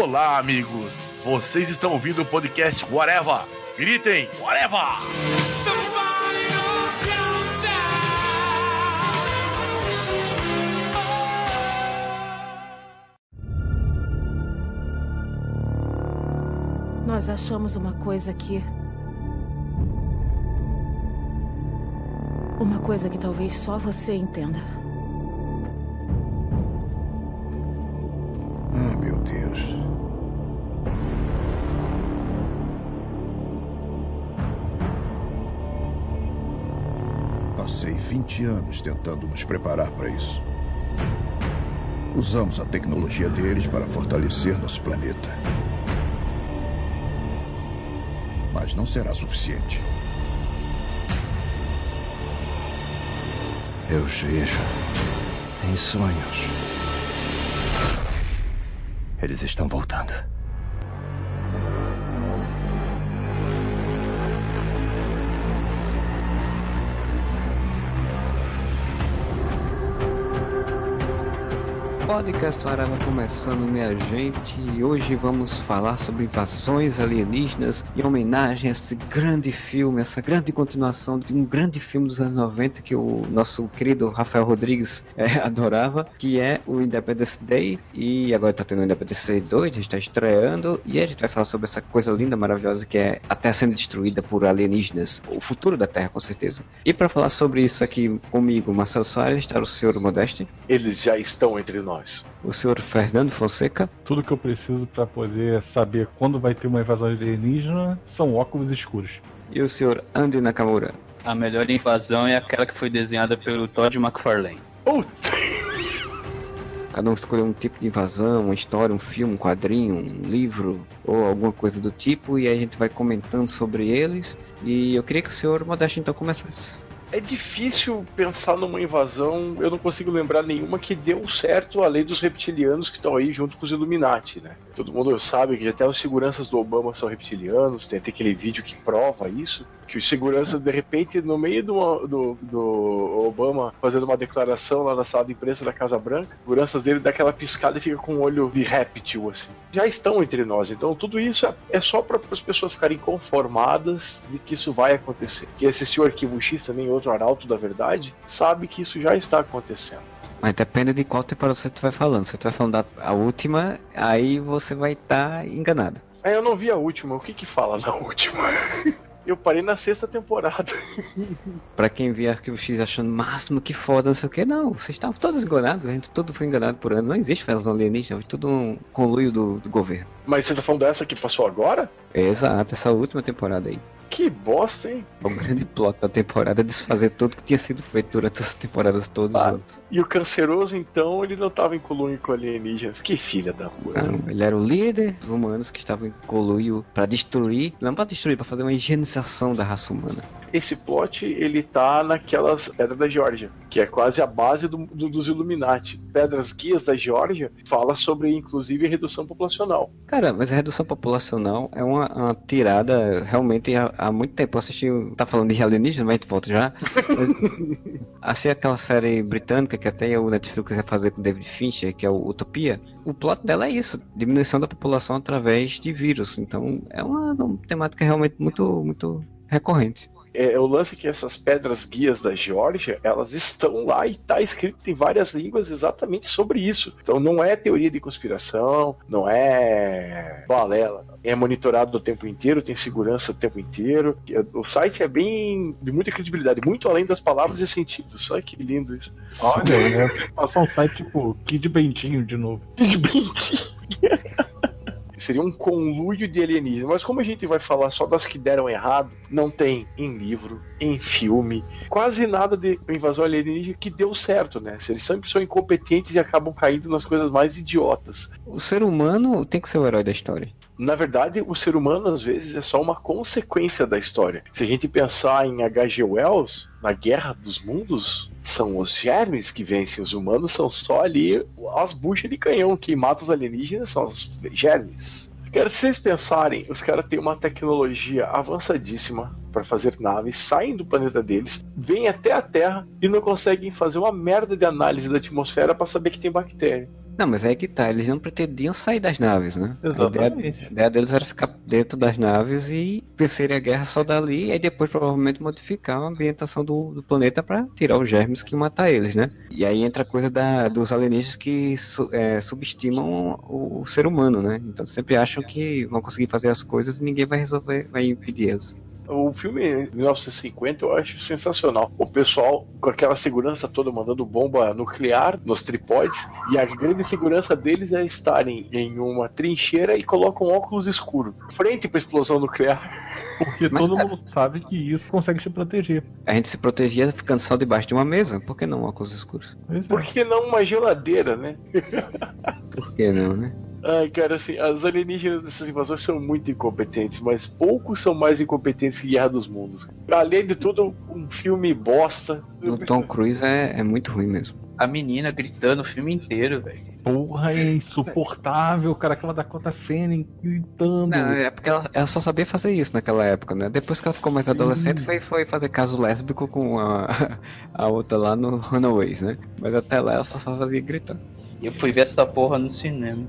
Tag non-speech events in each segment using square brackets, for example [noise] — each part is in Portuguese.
Olá, amigos. Vocês estão ouvindo o podcast Whatever. Gritem, Whatever! Nós achamos uma coisa aqui. Uma coisa que talvez só você entenda. 20 anos tentando nos preparar para isso. Usamos a tecnologia deles para fortalecer nosso planeta. Mas não será suficiente. Eu os vejo em sonhos. Eles estão voltando. Podcast Arava começando, minha gente, e hoje vamos falar sobre invasões alienígenas em homenagem a esse grande filme, essa grande continuação de um grande filme dos anos 90 que o nosso querido Rafael Rodrigues é, [laughs] adorava, que é o Independence Day, e agora tá tendo o Independence Day 2, a gente tá estreando, e a gente vai falar sobre essa coisa linda, maravilhosa que é a Terra sendo destruída por alienígenas, o futuro da Terra, com certeza. E para falar sobre isso aqui comigo, Marcelo Soares, está o senhor Modeste. Eles já estão entre nós. O senhor Fernando Fonseca. Tudo que eu preciso para poder saber quando vai ter uma invasão alienígena são óculos escuros. E o senhor Andy Nakamura. A melhor invasão é aquela que foi desenhada pelo Todd McFarlane. Cada um escolheu um tipo de invasão, uma história, um filme, um quadrinho, um livro ou alguma coisa do tipo e a gente vai comentando sobre eles. E eu queria que o senhor Modeste então começasse. É difícil pensar numa invasão, eu não consigo lembrar nenhuma que deu certo além dos reptilianos que estão aí junto com os Illuminati, né? Todo mundo sabe que até os seguranças do Obama são reptilianos, tem até aquele vídeo que prova isso, que os seguranças, de repente, no meio do, do, do Obama fazendo uma declaração lá na sala de imprensa da Casa Branca, os seguranças dele dá aquela piscada e fica com um olho de réptil, assim. Já estão entre nós, então tudo isso é, é só para as pessoas ficarem conformadas de que isso vai acontecer. Que esse senhor Arquivo X, também outro arauto da verdade, sabe que isso já está acontecendo. Mas depende de qual temporada você estiver falando. Se você estiver falando da a última, aí você vai estar tá enganado. É, eu não vi a última. O que que fala na última? [laughs] Eu parei na sexta temporada. [laughs] pra quem via Arquivo X achando máximo que foda, não sei o que, não. Vocês estavam todos enganados, a gente todo foi enganado por ano. Não existe invasão alienígena, foi tudo um conluio do, do governo. Mas você tá falando dessa que passou agora? Exato, essa última temporada aí. Que bosta, hein? O grande plot da temporada é desfazer tudo que tinha sido feito durante as temporadas todas Ah. E o canceroso, então, ele não tava em colônia com alienígenas. Que filha da rua. Não, ele era o líder dos humanos que estavam em conluio pra destruir, não pra destruir, pra fazer uma higienização da raça humana. Esse plot, ele tá naquelas Pedras da Geórgia, que é quase a base do- do- dos Illuminati. Pedras Guias da Geórgia fala sobre, inclusive, a redução populacional. Cara, mas a redução populacional é uma, uma tirada realmente há, há muito tempo. Eu assisti, tá falando de alienígena, mas a gente volta já. Mas, [laughs] assisti aquela série britânica que até o Netflix ia fazer com o David Fincher, que é o Utopia. O plot dela é isso, diminuição da população através de vírus. Então é uma, uma temática realmente muito, muito recorrente. É, o lance é que essas pedras guias da Geórgia, elas estão lá e tá escrito em várias línguas exatamente sobre isso. Então não é teoria de conspiração, não é balela. É monitorado o tempo inteiro, tem segurança o tempo inteiro. O site é bem de muita credibilidade, muito além das palavras e sentidos. Olha que lindo isso. Olha, é, passar um site tipo Kid Bentinho de novo. [laughs] Seria um conluio de alienígenas. Mas como a gente vai falar só das que deram errado, não tem em livro, em filme, quase nada de invasão alienígena que deu certo, né? Eles sempre são incompetentes e acabam caindo nas coisas mais idiotas. O ser humano tem que ser o herói da história. Na verdade, o ser humano às vezes é só uma consequência da história. Se a gente pensar em H.G. Wells, na Guerra dos Mundos, são os germes que vencem. Os humanos são só ali as buchas de canhão. Quem mata os alienígenas são os germes. Cara, se vocês pensarem, os caras têm uma tecnologia avançadíssima para fazer naves, saem do planeta deles, vêm até a Terra e não conseguem fazer uma merda de análise da atmosfera para saber que tem bactéria. Não, mas é que tá, eles não pretendiam sair das naves, né? A ideia, Exatamente. a ideia deles era ficar dentro das naves e vencerem a guerra só dali, e aí depois provavelmente modificar a ambientação do, do planeta pra tirar os germes que matar eles, né? E aí entra a coisa da, dos alienígenas que su- é, subestimam o, o ser humano, né? Então sempre acham que vão conseguir fazer as coisas e ninguém vai resolver, vai impedir eles. O filme de 1950 eu acho sensacional. O pessoal com aquela segurança toda mandando bomba nuclear nos tripóides e a grande segurança deles é estarem em uma trincheira e colocam óculos escuros frente para explosão nuclear. [laughs] Porque Mas, todo cara- mundo sabe que isso consegue te proteger. A gente se protegia ficando só debaixo de uma mesa, por que não óculos escuros? Pois é. Por que não uma geladeira, né? Por que não, né? Ai, cara, assim, as alienígenas dessas invasões são muito incompetentes, mas poucos são mais incompetentes que Guerra dos Mundos. Além de tudo, um filme bosta. O Tom Cruise é, é muito ruim mesmo. A menina gritando o filme inteiro, velho. Porra, é insuportável, cara. Aquela Dakota Fanning gritando. Não, é porque ela, ela só sabia fazer isso naquela época, né? Depois que ela ficou mais adolescente, foi, foi fazer caso lésbico com a, [laughs] a outra lá no Runaways, né? Mas até lá ela só fazia gritar. E eu fui ver essa porra no cinema.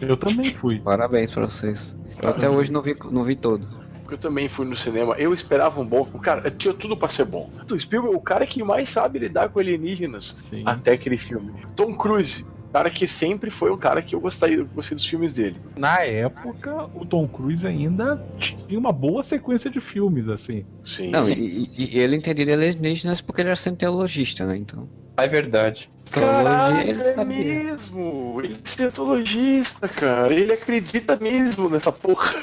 Eu também fui. Parabéns pra vocês. Eu até hoje não vi, não vi todo. Eu também fui no cinema. Eu esperava um bom. Cara, tinha tudo pra ser bom. O Spielberg é o cara que mais sabe lidar com alienígenas Sim. até aquele filme. Tom Cruise, cara que sempre foi um cara que eu gostei, eu gostei dos filmes dele. Na época, o Tom Cruise ainda tinha uma boa sequência de filmes, assim. Sim, Não, sim. e, e- e ele entendia alienígenas porque ele era cientologista, né? Então. É verdade. Caralho, ele é mesmo! Ele é cientologista, cara. Ele acredita mesmo nessa porra.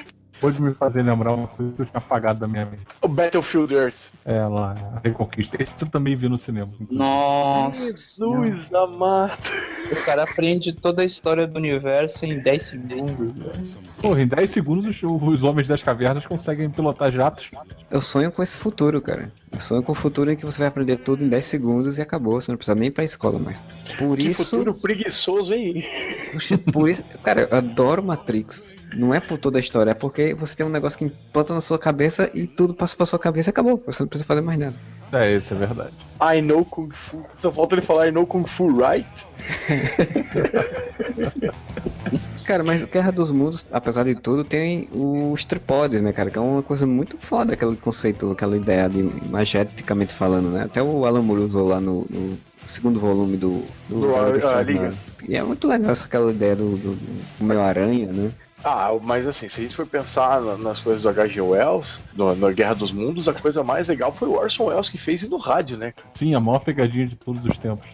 Pode me fazer lembrar uma coisa que eu tinha apagado da minha mente. O Battlefield Earth. É lá, a Reconquista. Esse eu também vi no cinema. Nossa. Jesus amado. O cara aprende toda a história do universo em 10 segundos. Porra, em 10 segundos os, os homens das cavernas conseguem pilotar jatos. Eu sonho com esse futuro, cara. Sonho com o futuro em que você vai aprender tudo em 10 segundos e acabou. Você não precisa nem ir pra escola mais. Por Que isso. futuro preguiçoso, hein? Por isso, cara, eu adoro Matrix. Não é por toda a história, é porque você tem um negócio que implanta na sua cabeça e tudo passa pra sua cabeça e acabou. Você não precisa fazer mais nada. É, isso é verdade. I know Kung Fu. Só falta ele falar I know Kung Fu, right? [laughs] Cara, mas Guerra dos Mundos, apesar de tudo, tem os tripodes, né, cara? Que é uma coisa muito foda, aquele conceito, aquela ideia de imageticamente falando, né? Até o Alan Moore usou lá no, no segundo volume do, do, Do Chamar. Liga. E é muito legal essa aquela ideia do, do, do meu aranha, né? Ah, mas assim, se a gente for pensar na- nas coisas do H.G. Wells, no- na Guerra dos Mundos, a coisa mais legal foi o Orson Welles que fez no rádio, né? Sim, a maior pegadinha de todos os tempos.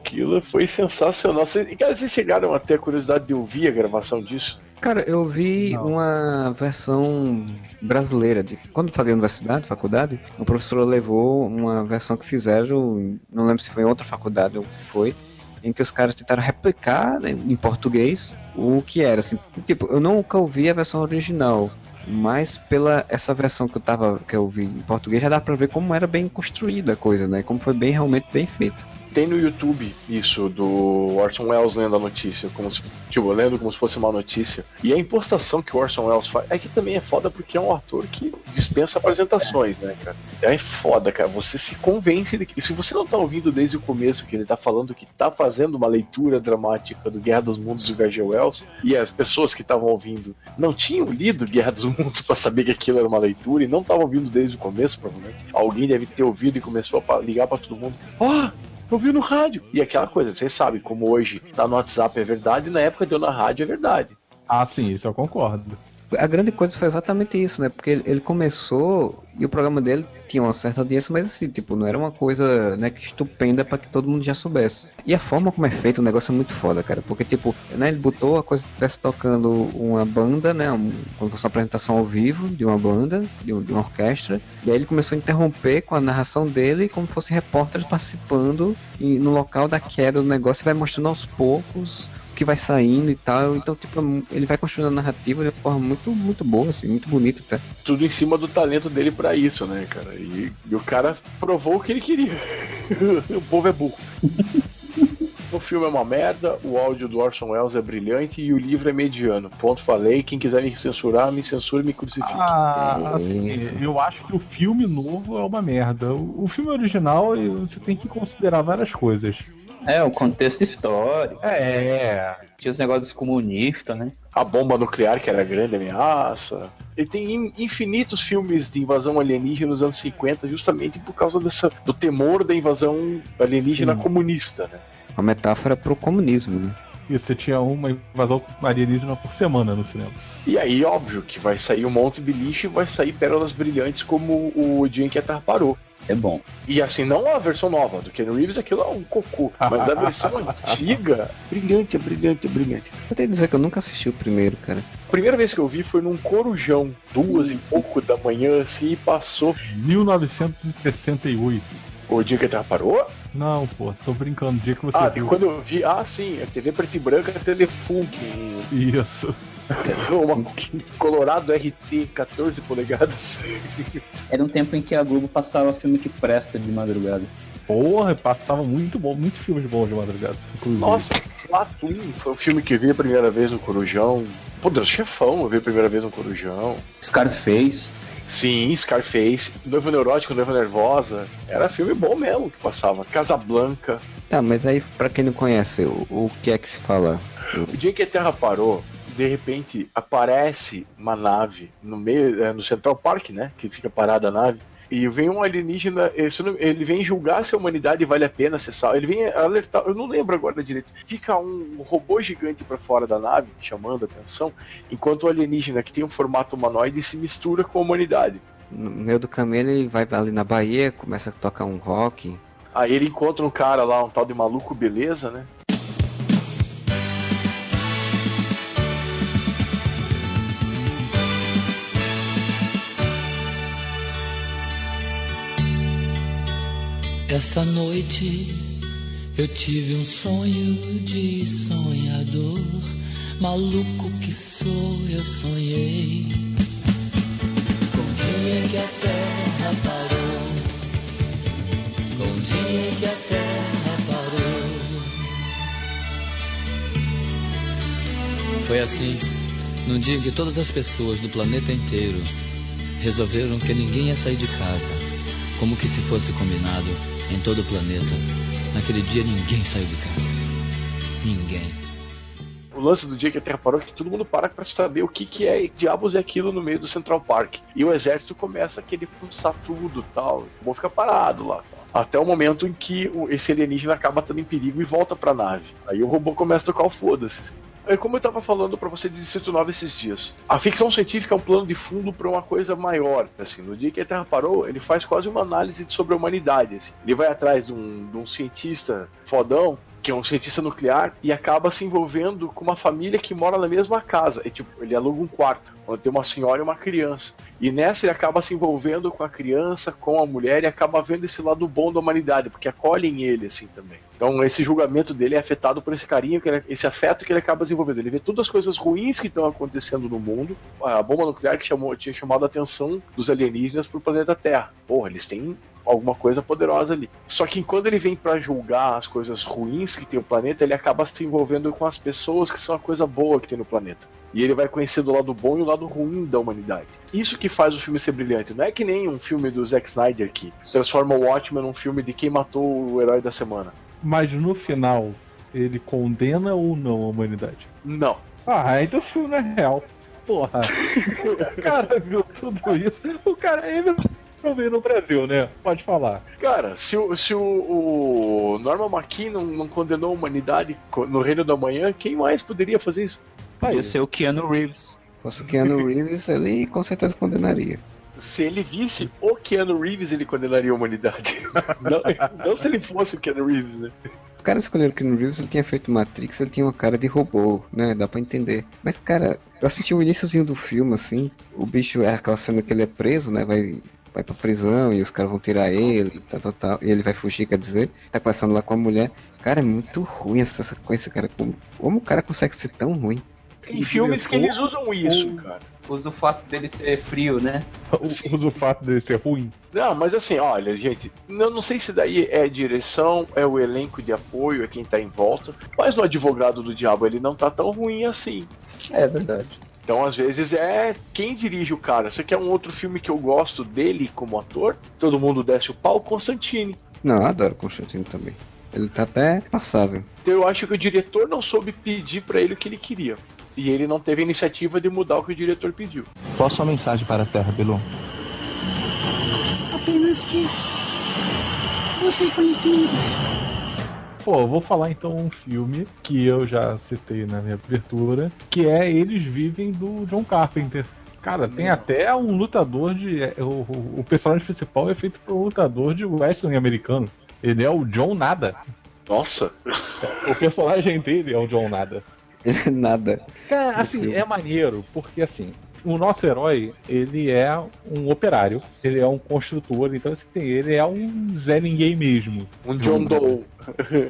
Aquilo foi sensacional. Vocês, cara, vocês chegaram a ter a curiosidade de ouvir a gravação disso? Cara, eu vi Não. uma versão brasileira de quando fazia universidade, faculdade, o professor levou uma versão que fizeram, não lembro se foi em outra faculdade ou foi, em que os caras tentaram replicar né, em português o que era assim. Tipo, eu nunca ouvi a versão original, mas pela essa versão que eu tava que eu vi em português já dá pra ver como era bem construída a coisa, né? Como foi bem realmente bem feito. Tem no YouTube isso do Orson Welles lendo a notícia, como se, tipo, lendo como se fosse uma notícia. E a impostação que o Orson Welles faz é que também é foda porque é um ator que dispensa apresentações, né, cara? É foda, cara. Você se convence de que. E se você não tá ouvindo desde o começo que ele tá falando que tá fazendo uma leitura dramática do Guerra dos Mundos do H.G. Wells, e as pessoas que estavam ouvindo não tinham lido Guerra dos Mundos pra saber que aquilo era uma leitura e não estavam ouvindo desde o começo, provavelmente. Alguém deve ter ouvido e começou a ligar pra todo mundo. Ó! Eu vi no rádio. E aquela coisa, vocês sabem, como hoje tá no WhatsApp é verdade, na época deu na rádio é verdade. Ah, sim, isso eu concordo. A grande coisa foi exatamente isso, né? Porque ele, começou e o programa dele tinha uma certa audiência, mas assim, tipo, não era uma coisa, né, que estupenda pra que todo mundo já soubesse. E a forma como é feito o negócio é muito foda, cara. Porque, tipo, né, ele botou a coisa que estivesse tocando uma banda, né? Um, como fosse uma apresentação ao vivo de uma banda, de, um- de uma orquestra. E aí ele começou a interromper com a narração dele, como se fossem repórteres participando e no local da queda do negócio e vai mostrando aos poucos que vai saindo e tal. Então, tipo, ele vai construindo a narrativa de uma forma muito, muito boa, assim, muito bonita até. Tudo em cima do talento dele pra isso, né, cara? E, e o cara provou o que ele queria. [laughs] o povo é burro. O filme é uma merda, o áudio do Orson Welles é brilhante e o livro é mediano. Ponto, falei. Quem quiser me censurar, me censure e me crucifique. Ah, assim, eu acho que o filme novo é uma merda. O, filme original você tem que considerar várias coisas. É, o contexto histórico. É. Tinha os negócios comunistas, né? A bomba nuclear, que era a grande ameaça. Ele tem in- infinitos filmes de invasão alienígena nos anos 50, justamente por causa dessa, do temor da invasão alienígena Sim. comunista, né? Uma metáfora pro comunismo, né? E você tinha uma invasão alienígena por semana no cinema. E aí, óbvio, que vai sair um monte de lixo e vai sair pérolas brilhantes como o Dia em que a Terra Parou. É bom. E assim, não a versão nova do Ken Reeves, aquilo é um cocô. Mas a versão [laughs] antiga, brilhante, é brilhante, é brilhante. Eu tenho que dizer que eu nunca assisti o primeiro, cara. A primeira vez que eu vi foi num corujão, duas e pouco da manhã, assim, e passou 1968. O dia que a Terra parou. Não, pô, tô brincando. O dia que você Ah, e viu. quando eu vi, ah, sim, a TV preto e branca, Telefunk, Isso. [laughs] uma Colorado RT 14 polegadas. Era um tempo em que a Globo passava filme que presta de madrugada. Porra, passava muito bom, muitos filmes bons de madrugada, inclusive. Nossa, Latum foi o filme que eu vi a primeira vez no Corujão. Poderoso Chefão, eu vi a primeira vez no Corujão. Scarface. Sim, Scarface, Noiva Neurótica, Noiva Nervosa. Era filme bom mesmo que passava. Casablanca. Tá, mas aí, pra quem não conhece, o, o que é que se fala? O dia que a Terra parou, de repente aparece uma nave no meio, é, no Central Park, né? Que fica parada a nave. E vem um alienígena, eh, ele vem julgar se a humanidade vale a pena acessar. Ele vem alertar, eu não lembro agora direito. Fica um robô gigante pra fora da nave, chamando a atenção, enquanto o alienígena, que tem um formato humanoide, se mistura com a humanidade. No meio do caminho ele vai ali na Bahia, começa a tocar um rock. Aí ele encontra um cara lá, um tal de maluco beleza, né? Essa noite eu tive um sonho de sonhador, maluco que sou, eu sonhei. Com o dia que a terra parou, com o dia que a terra parou. Foi assim, num dia em que todas as pessoas do planeta inteiro resolveram que ninguém ia sair de casa, como que se fosse combinado em todo o planeta. Naquele dia ninguém saiu de casa. Ninguém. O lance do dia que a Terra parou é que todo mundo para pra saber o que, que é diabos é aquilo no meio do Central Park. E o exército começa a querer fuçar tudo tal. O bom fica parado lá. Até o momento em que esse alienígena acaba estando em perigo e volta pra nave. Aí o robô começa a tocar o foda-se. É como eu tava falando pra você de Distrito 9 esses dias. A ficção científica é um plano de fundo pra uma coisa maior. Assim, no dia que a Terra parou, ele faz quase uma análise sobre a humanidade. assim. Ele vai atrás de um, de um cientista fodão que é um cientista nuclear, e acaba se envolvendo com uma família que mora na mesma casa. E, tipo, ele aluga um quarto, onde tem uma senhora e uma criança. E nessa ele acaba se envolvendo com a criança, com a mulher, e acaba vendo esse lado bom da humanidade, porque acolhem ele assim também. Então esse julgamento dele é afetado por esse carinho, que ele- esse afeto que ele acaba desenvolvendo. Ele vê todas as coisas ruins que estão acontecendo no mundo, a bomba nuclear que chamou, tinha chamado a atenção dos alienígenas pro planeta Terra. Porra, eles têm alguma coisa poderosa ali. Só que quando ele vem pra julgar as coisas ruins que tem o planeta, ele acaba se envolvendo com as pessoas que são a coisa boa que tem no planeta. E ele vai conhecer do lado bom e o lado ruim da humanidade. Isso que faz o filme ser brilhante. Não é que nem um filme do Zack Snyder que transforma o Watchmen num filme de quem matou o herói da semana. Mas no final, ele condena ou não a humanidade? Não. Ah, então esse filme não é real. Porra. [laughs] o cara viu tudo isso. O cara ele não veio no Brasil, né? Pode falar. Cara, se, o, se o, o Norman McKee não, não condenou a humanidade no Reino da Manhã, quem mais poderia fazer isso? Podia ser o Keanu Reeves. Se fosse o Keanu Reeves, ele com certeza condenaria. Se ele visse o Keanu Reeves, ele condenaria a humanidade. [laughs] não, não se ele fosse o Keanu Reeves, né? Os caras escolheram o Keanu Reeves, ele tinha feito Matrix, ele tinha uma cara de robô, né? Dá pra entender. Mas, cara, eu assisti o iníciozinho do filme, assim. O bicho é aquela cena que ele é preso, né? Vai, vai pra prisão e os caras vão tirar ele, tal, tal, tal. E ele vai fugir, quer dizer. Tá conversando lá com a mulher. Cara, é muito ruim essa sequência, cara. Como, como o cara consegue ser tão ruim? Tem filmes que eles usam isso, cara. Usa o fato dele ser frio, né? [laughs] Usa o fato dele ser ruim. Não, mas assim, olha, gente, eu não sei se daí é a direção, é o elenco de apoio, é quem tá em volta, mas no Advogado do Diabo ele não tá tão ruim assim. É verdade. Então, às vezes, é quem dirige o cara. Você quer um outro filme que eu gosto dele como ator? Todo mundo desce o pau, Constantine. Não, eu adoro Constantino também. Ele tá até passável. Então eu acho que o diretor não soube pedir pra ele o que ele queria. E ele não teve a iniciativa de mudar o que o diretor pediu. Qual a sua mensagem para a Terra, Belu? Apenas que você conhecimento. Pô, eu vou falar então um filme que eu já citei na minha abertura, que é Eles Vivem do John Carpenter. Cara, tem até um lutador de. é, O, o- personagem principal é feito por um lutador de wrestling americano. Ele é o John Nada. Nossa! O personagem dele é o John Nada. [laughs] Nada. Cara, assim, é maneiro, porque assim, o nosso herói, ele é um operário, ele é um construtor, então assim, ele é um Zé Ninguém mesmo. Um John Doe.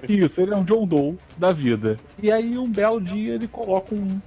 Isso, ele é um John Doe da vida. E aí, um belo dia, ele coloca um,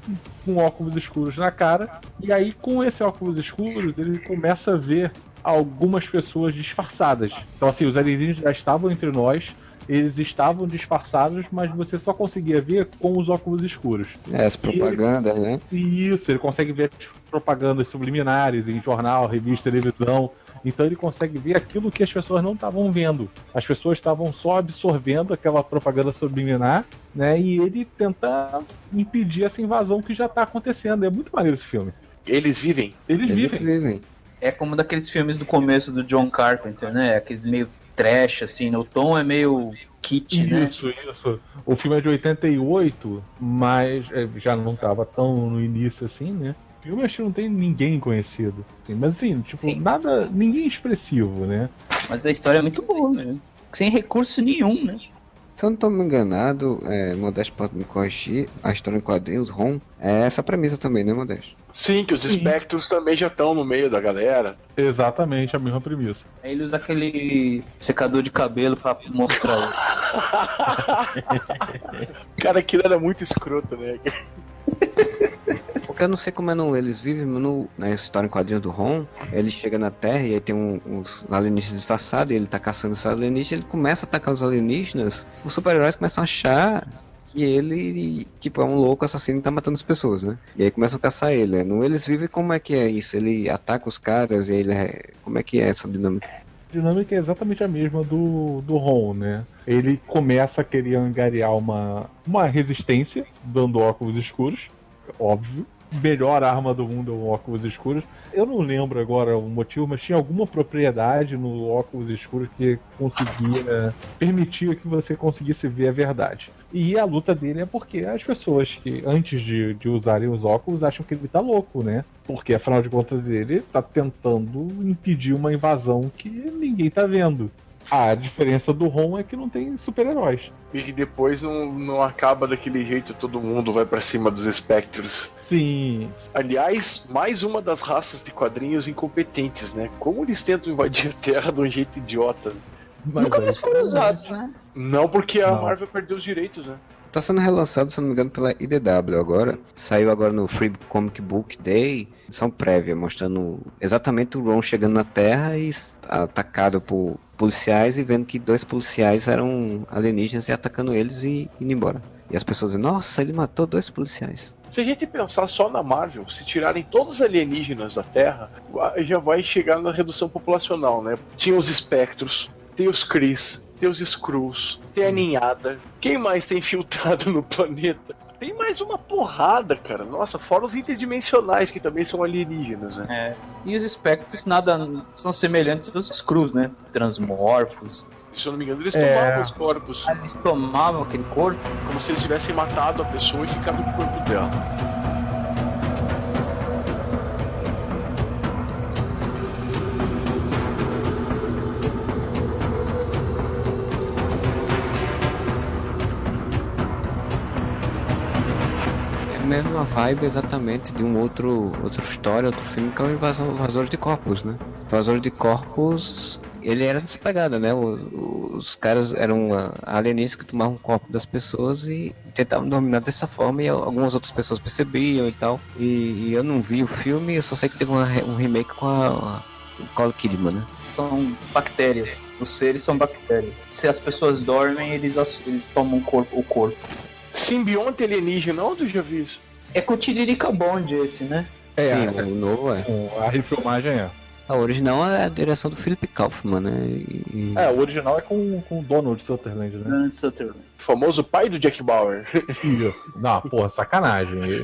um óculos escuros na cara, e aí, com esse óculos escuros, ele começa a ver algumas pessoas disfarçadas. Então, assim, os alienígenas já estavam entre nós, eles estavam disfarçados, mas você só conseguia ver com os óculos escuros. É, as propagandas, né? E Isso, ele consegue ver as propagandas subliminares em jornal, revista, televisão. Então ele consegue ver aquilo que as pessoas não estavam vendo. As pessoas estavam só absorvendo aquela propaganda subliminar, né? E ele tenta impedir essa invasão que já está acontecendo. É muito maneiro esse filme. Eles vivem? Eles, Eles vivem. vivem. É como daqueles filmes do começo do John Carpenter, né? Aqueles meio trash, assim, né? o tom é meio kit, né? Isso, isso. O filme é de 88, mas é, já não estava tão no início assim, né? O filme acho que não tem ninguém conhecido. assim, mas assim, tipo, nada. ninguém expressivo, né? Mas a história é muito boa, né? Sem recurso nenhum, né? Se eu não tô me enganado, é, Modesto pode me corrigir, a história em quadrinhos, Ron, é essa premissa também, né, Modesto? Sim, que os espectros também já estão no meio da galera. Exatamente a mesma premissa. Aí ele usa aquele secador de cabelo pra mostrar. [laughs] Cara, aquilo era muito escroto, né? [laughs] Porque eu não sei como é no Eles Vivem, mas no, na história em quadrinho do Ron, ele chega na Terra e aí tem um, uns alienígenas disfarçados, e ele tá caçando esses alienígenas, ele começa a atacar os alienígenas, os super-heróis começam a achar que ele, tipo, é um louco assassino e tá matando as pessoas, né? E aí começam a caçar ele. né? No Eles Vivem, como é que é isso? Ele ataca os caras e ele é... Como é que é essa dinâmica? A dinâmica é exatamente a mesma do, do Ron, né? Ele começa a querer angariar uma, uma resistência, dando óculos escuros, óbvio. Melhor arma do mundo é o óculos escuros. Eu não lembro agora o motivo, mas tinha alguma propriedade no óculos escuros que conseguia permitia que você conseguisse ver a verdade. E a luta dele é porque as pessoas que, antes de, de usarem os óculos, acham que ele tá louco, né? Porque afinal de contas ele tá tentando impedir uma invasão que ninguém tá vendo. A diferença do Ron é que não tem super-heróis. E que depois não, não acaba daquele jeito, todo mundo vai pra cima dos espectros. Sim. Aliás, mais uma das raças de quadrinhos incompetentes, né? Como eles tentam invadir a Terra de um jeito idiota. Mas Nunca mais foram usados, né? Não porque a Não. Marvel perdeu os direitos, né? Tá sendo relançado, se não me engano, pela IDW agora. Saiu agora no Free Comic Book Day, edição prévia, mostrando exatamente o Ron chegando na Terra e atacado por policiais e vendo que dois policiais eram alienígenas e atacando eles e indo embora. E as pessoas dizem, nossa, ele matou dois policiais. Se a gente pensar só na Marvel, se tirarem todos os alienígenas da Terra, já vai chegar na redução populacional, né? Tinha os espectros, tem os Kree, tem os Skrulls, tem a ninhada. Quem mais tem infiltrado [laughs] no planeta? Tem mais uma porrada, cara. Nossa, fora os interdimensionais que também são alienígenas, né? É. E os espectros nada são semelhantes aos Skrulls, né? Transmorfos. Se eu não me engano, eles É. tomavam os corpos Ah, Eles tomavam aquele corpo. como se eles tivessem matado a pessoa e ficado com o corpo dela. Mesma vibe exatamente de um outro outra história, outro filme que é o Invasão Invasores de Corpos, né? Invasores de Corpos, ele era dessa pegada, né? O- os caras eram ah, alienígenas que tomavam o corpo das pessoas e tentavam dominar dessa forma e algumas outras pessoas percebiam e tal. E, e eu não vi o filme, eu só sei que teve uma um remake com a, a Nicole Kidman, né? São bactérias. Os seres são bactérias. Se as pessoas dormem, eles, eles tomam o corpo, o corpo. Simbionte alienígena, onde eu já vi isso? É com o Tiririca Bond esse, né? É, Sim, o novo é. a refilmagem é. A original é a direção do Philip Kaufman, né? E... É, o original é com, com o Donald Sutherland, né? Donald Sutherland. Famoso pai do Jack Bauer. Não, porra, sacanagem. [laughs]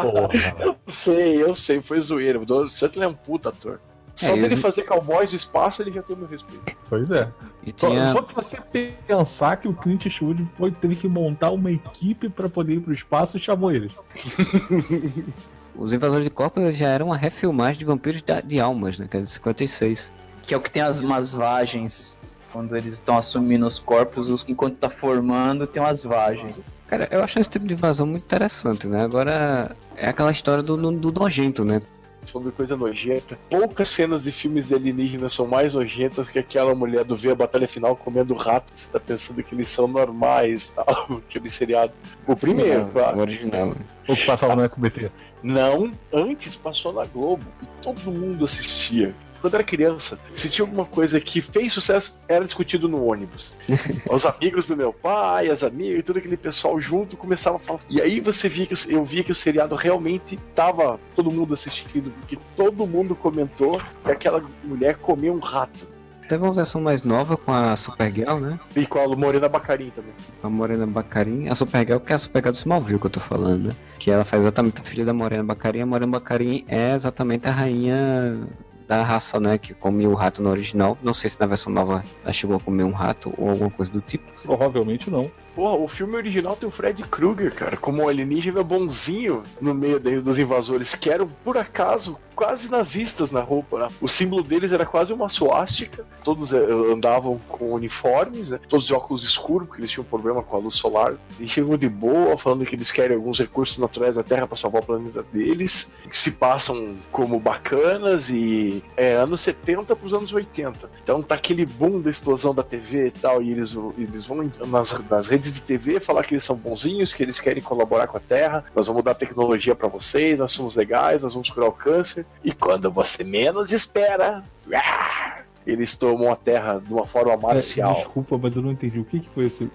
Porra. Eu sei, eu sei, foi zoeira. O Donald Sutherland é um puta ator. Só É, dele eu- fazer Cowboys do Espaço, ele já tem meu respeito. Pois é. E Só, tinha... só que você pensar que o Clint Eastwood foi, teve que montar uma equipe pra poder ir pro espaço e chamou eles. [laughs] Os Invasores de Corpos já eram uma refilmagem de Vampiros de Almas, né? Que é de 56. Que é o que tem as umas vagens. Quando eles estão assumindo os corpos, os- enquanto tá formando, tem umas vagens. Cara, eu acho esse tipo de invasão muito interessante, né? Agora, é aquela história do, do, do nojento, né? Sobre coisa nojenta. Poucas cenas de filmes de alienígenas são mais nojentas que aquela mulher do Ver a Batalha Final comendo rato. Você tá pensando que eles são normais, [laughs] tal, aquele seriado. O primeiro, Sim, é, claro. O original. O que passava no SBT. Não, antes passou na Globo e todo mundo assistia. Quando era criança, se tinha alguma coisa que fez sucesso, era discutido no ônibus. [laughs] Os amigos do meu pai, as amigas, todo aquele pessoal junto começava a falar. E aí você via que eu via que o seriado realmente tava todo mundo assistindo, porque todo mundo comentou que aquela mulher comia um rato. Teve uma versão mais nova com a Supergirl, né? E com a Morena Bacarin também. A Morena Bacarin. A Supergirl, que é a Supergirl do Smallville que eu tô falando, né? Que ela faz exatamente a filha da Morena Bacarin. A Morena Bacarin é exatamente a rainha da raça, né? Que come o rato no original. Não sei se na versão nova ela chegou a comer um rato ou alguma coisa do tipo. Provavelmente não. Porra, o filme original tem o Fred Krueger, cara, como um alienígena bonzinho no meio dos invasores, que eram, por acaso, quase nazistas na roupa. né? O símbolo deles era quase uma suástica, todos eh, andavam com uniformes, né? todos de óculos escuros, porque eles tinham problema com a luz solar. Eles chegam de boa, falando que eles querem alguns recursos naturais da Terra para salvar o planeta deles, que se passam como bacanas e é anos 70 para os anos 80. Então tá aquele boom da explosão da TV e tal, e eles, eles vão nas, nas redes de TV falar que eles são bonzinhos, que eles querem colaborar com a Terra, nós vamos dar tecnologia para vocês, nós somos legais, nós vamos curar o câncer. E quando você menos espera, ah, eles tomam a Terra de uma forma É, marcial. desculpa, mas eu não entendi. O que, que foi esse.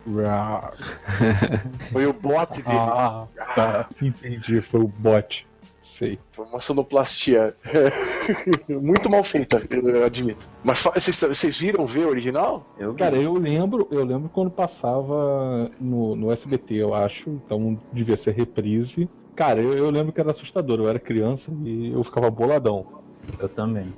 Foi o bot [laughs] deles. Ah, tá. Entendi, foi o bot. Sei. Foi uma sonoplastia [laughs] muito mal feita, eu admito. Mas vocês, viram ver o original? Eu Cara, eu lembro, eu lembro quando passava no, no SBT, eu acho, então devia ser reprise. Cara, eu, eu lembro que era assustador, eu era criança e eu ficava boladão. eu também.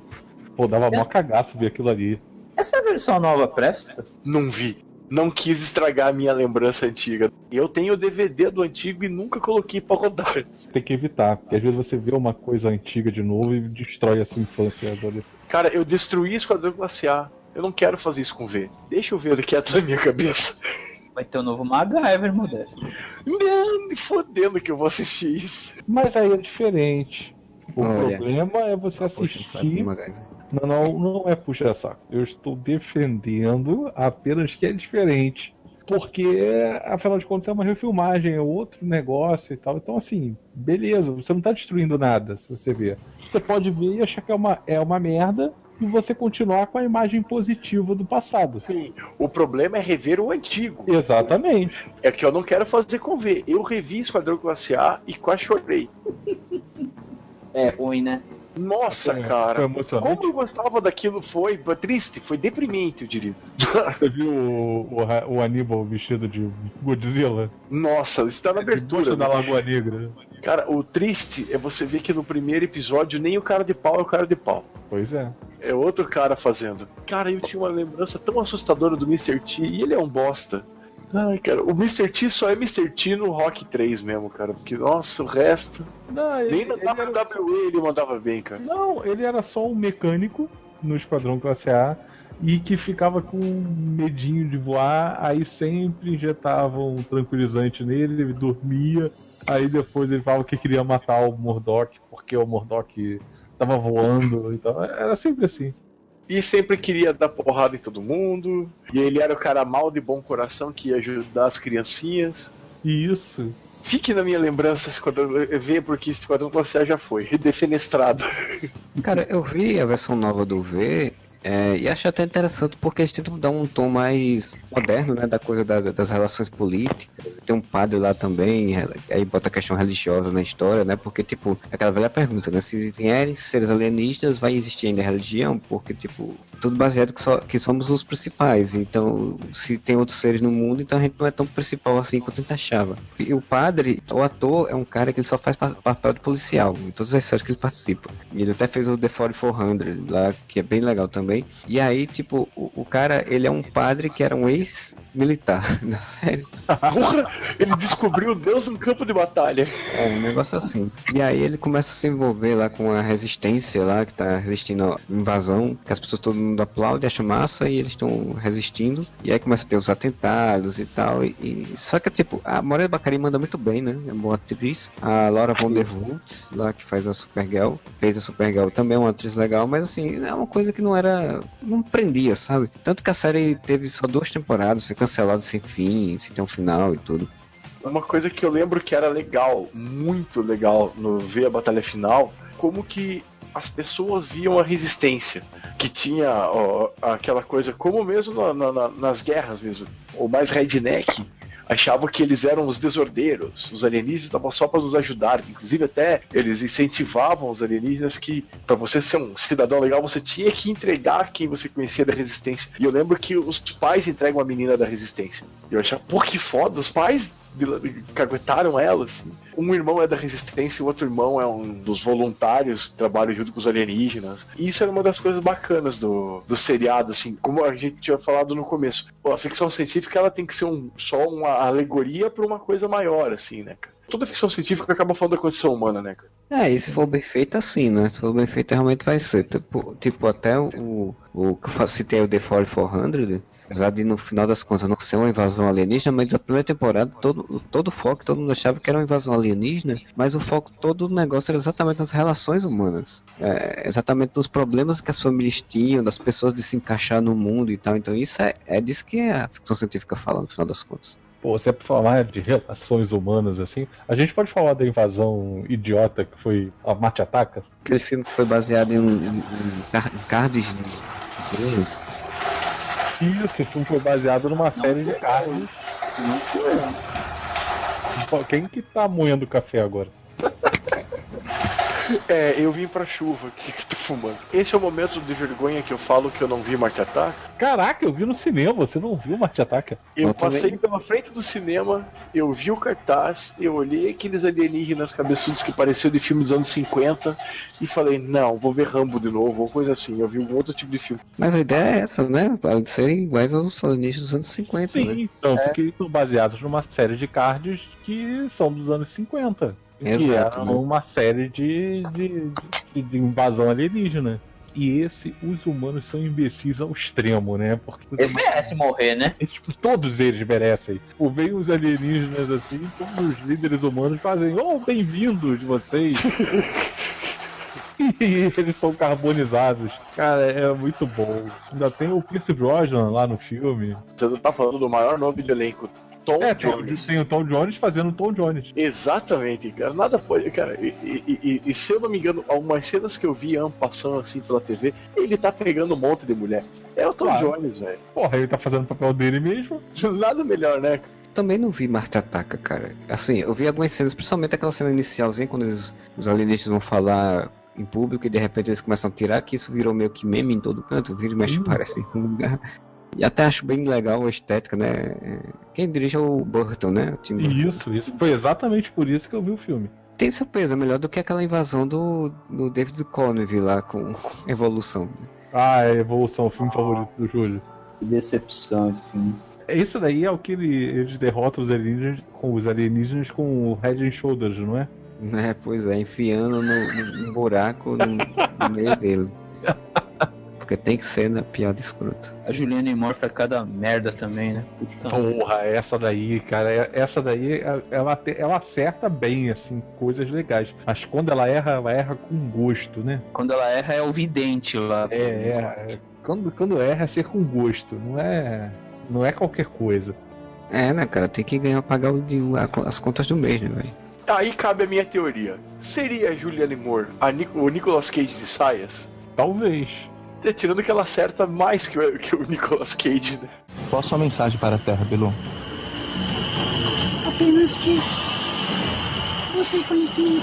Pô, dava mó cagaço ver aquilo ali. Essa versão nova presta? Não vi. Não quis estragar a minha lembrança antiga. Eu tenho o DVD do antigo e nunca coloquei pra rodar. Tem que evitar, porque às vezes você vê uma coisa antiga de novo e destrói a sua infância e adolescência. Cara, eu destruí Esquadrão Classe A. Eu não quero fazer isso com V. Deixa eu ver ele quieto na minha cabeça. Vai ter o novo MacGyver, modelo. Não, me fodendo que eu vou assistir isso. Mas aí é diferente. O Olha. problema é você saco assistir. MacGyver. Não, não, não é puxa saco. Eu estou defendendo apenas que é diferente. Porque, afinal de contas, é uma refilmagem, é outro negócio e tal. Então, assim, beleza, você não está destruindo nada, se você ver. Você pode ver e achar que é uma, é uma merda e você continuar com a imagem positiva do passado. Sim, o problema é rever o antigo. Exatamente. É que eu não quero fazer com V. Eu revi Esquadrão Classe A e quase chorei. É ruim, né? Nossa, Foi- cara. Como eu gostava daquilo foi triste, foi deprimente, eu diria. [laughs] Você viu o, o, o Aníbal vestido de Godzilla? Nossa, isso tá na abertura. Da né? Lagoa Negra. Cara, o triste é você ver que no primeiro episódio nem o cara de pau é o cara de pau. Pois é. É outro cara fazendo. Cara, eu tinha uma lembrança tão assustadora do Mr. T e ele é um bosta. Ai, cara, o Mr. T só é Mr. T no Rock 3 mesmo, cara. Porque, nossa, o resto. Não, ele, Nem na ele era- ele mandava bem, cara. Não, ele era só um mecânico no Esquadrão Classe A e que ficava com medinho de voar, aí sempre injetavam um tranquilizante nele, ele dormia, aí depois ele falava que queria matar o Murdoch porque o Murdoch tava voando e tal. Era sempre assim. E sempre queria dar porrada em todo mundo. E ele era o cara mal de bom coração que ia ajudar as criancinhas. E isso. Fique na minha lembrança Esquadrão V, porque Esquadrão Classe A já foi. [laughs] Defenestrado. Cara, eu vi a versão nova do V É, e acho até interessante porque eles tentam dar um tom mais moderno, né, da coisa da- das relações políticas. Tem um padre lá também, aí bota a questão religiosa na história, né, porque, tipo, aquela velha pergunta, né, se vierem seres alienígenas, vai existir ainda religião? Porque, tipo, tudo baseado que, só, que somos os principais, então, se tem outros seres no mundo, então a gente não é tão principal assim quanto a gente achava. E o padre, o ator, é um cara que ele só faz pa- papel de policial, em todas as séries que ele participa. E ele até fez o The 4400 lá, que é bem legal também. E aí, tipo, o, o cara, ele é um padre que era um ex-militar [laughs] da série. Ele descobriu Deus num campo de batalha. É, um negócio assim. E aí ele começa a se envolver lá com a resistência lá, que tá resistindo à invasão, que as pessoas todo mundo aplaude, acha massa e eles estão resistindo. E aí começa a ter os atentados e tal. E, e- Só que, tipo, a Moreira Baccarin manda muito bem, né? É uma boa atriz. A Laura Von der Wood, lá que faz a Supergirl, fez a Supergirl também é uma atriz legal, mas assim, é uma coisa que não era. Não prendia, sabe? Tanto que a série teve só duas temporadas, foi cancelada sem fim, sem ter um final e tudo. Uma coisa que eu lembro que era legal, muito legal no ver a batalha final, como que as pessoas viam a resistência, que tinha ó, aquela coisa, como mesmo na- na- na- nas guerras mesmo, o mais redneck achava que eles eram os desordeiros, os alienígenas estavam só para nos ajudar, inclusive até eles incentivavam os alienígenas que para você ser um cidadão legal você tinha que entregar quem você conhecia da resistência. E eu lembro que os pais entregam a menina da resistência. Eu achava, pô, que foda, os pais caguetaram ela, assim. Um irmão é da resistência e o outro irmão é um dos voluntários que trabalham junto com os alienígenas. E isso era uma das coisas bacanas do, do seriado, assim, como a gente tinha falado no começo. A ficção científica ela tem que ser um, só uma alegoria para uma coisa maior, assim, né, cara? Toda ficção científica acaba falando da condição humana, né, cara? É, e se for bem feito assim, né? Se for bem feito, realmente vai ser. Tipo, tipo até o, o que eu citei o The 4400, apesar de no final das contas não ser uma invasão alienígena, mas na primeira temporada todo, todo o foco, todo mundo achava que era uma invasão alienígena, mas o foco todo do negócio era exatamente nas relações humanas. É, exatamente nos problemas que as famílias tinham, das pessoas de se encaixar no mundo e tal. Então isso é, é disso que a ficção científica fala no final das contas. Pô, se é pra falar de relações humanas assim, a gente pode falar da invasão idiota que foi a Marte Ataca? Aquele filme que foi baseado em, um- em, em em cards de. Isso, o filme foi baseado numa série de carros. Pô, Quem que tá moendo café agora? É, eu vim pra chuva aqui que tô fumando. Esse é o momento de vergonha que eu falo que eu não vi Marte Ataca. Caraca, eu vi no cinema, você não viu Marte Ataca? Eu, Eu passei também. pela frente do cinema, eu vi o cartaz, eu olhei aqueles alienígenas cabeçudos que pareciam de filme dos anos 50 e falei, não, vou ver Rambo de novo, ou coisa assim. Eu vi um outro tipo de filme. Mas a ideia é essa, né? Para serem iguais aos alienígenas dos anos 50, Sim, né? tanto que eles são baseados numa série de cards que são dos anos 50. Que Exato, era né? uma série de, de, de- de invasão alienígena. E esse, os humanos são imbecis ao extremo, né? Porque os Eles humanos- merecem morrer, né? Eles, tipo, todos eles merecem. Tipo, vem os alienígenas assim, todos os líderes humanos fazem, oh, bem-vindos vocês. [laughs] [laughs] e eles são carbonizados. Cara, é muito bom. Ainda tem o Pierce Brosnan lá no filme. Você não tá falando do maior nome de elenco, Tom É, Jones. tem o Tom Jones fazendo o Tom Jones. Exatamente, cara. Nada pode, cara. E, e- e- e se eu não me engano, algumas cenas que eu vi passando assim pela TV, ele tá pegando um monte de mulher. É o Tom Claro. Jones, velho. Porra, ele tá fazendo o papel dele mesmo. [laughs] Nada melhor, né? Também não vi Marte Ataca, cara. Assim, eu vi algumas cenas, principalmente aquela cena inicialzinha, quando os, os alienígenas vão falar em público e de repente eles começam a tirar, que isso virou meio que meme em todo canto, vira e mexe Sim. parece em um lugar. E até acho bem legal a estética, né? Quem dirige é o Burton, né? O. Isso, isso. Foi exatamente por isso que eu vi o filme. Tem seu peso, é melhor do que aquela invasão do, do David Connive lá com Evolução. né? Ah, é Evolução, o filme favorito do Júlio. Que decepção esse filme. Esse daí é o que ele- eles derrotam os alienígenas com os alienígenas com o Head and Shoulders, não é? É, pois é, enfiando no, no- no buraco no, no meio dele. [laughs] Porque tem que ser, né? Piada escrota. A Juliana Moore faz cada merda também, né? Puta. Porra, essa daí, cara, é- essa daí, ela, te- ela acerta bem, assim, coisas legais. Mas quando ela erra, ela erra com gosto, né? Quando ela erra é o vidente lá. É, é. Quando, quando erra é ser com gosto, não é. Não é qualquer coisa. É, né, cara? Tem que ganhar, pagar o, as contas do mês, né, velho? Aí cabe a minha teoria. Seria a Julianne Moore a Nic- o Nicolas Cage de saias? Talvez. É, tirando que ela acerta mais que o, que o Nicolas Cage, né? Qual a sua mensagem para a Terra, Bilu? Apenas que você foi instruído.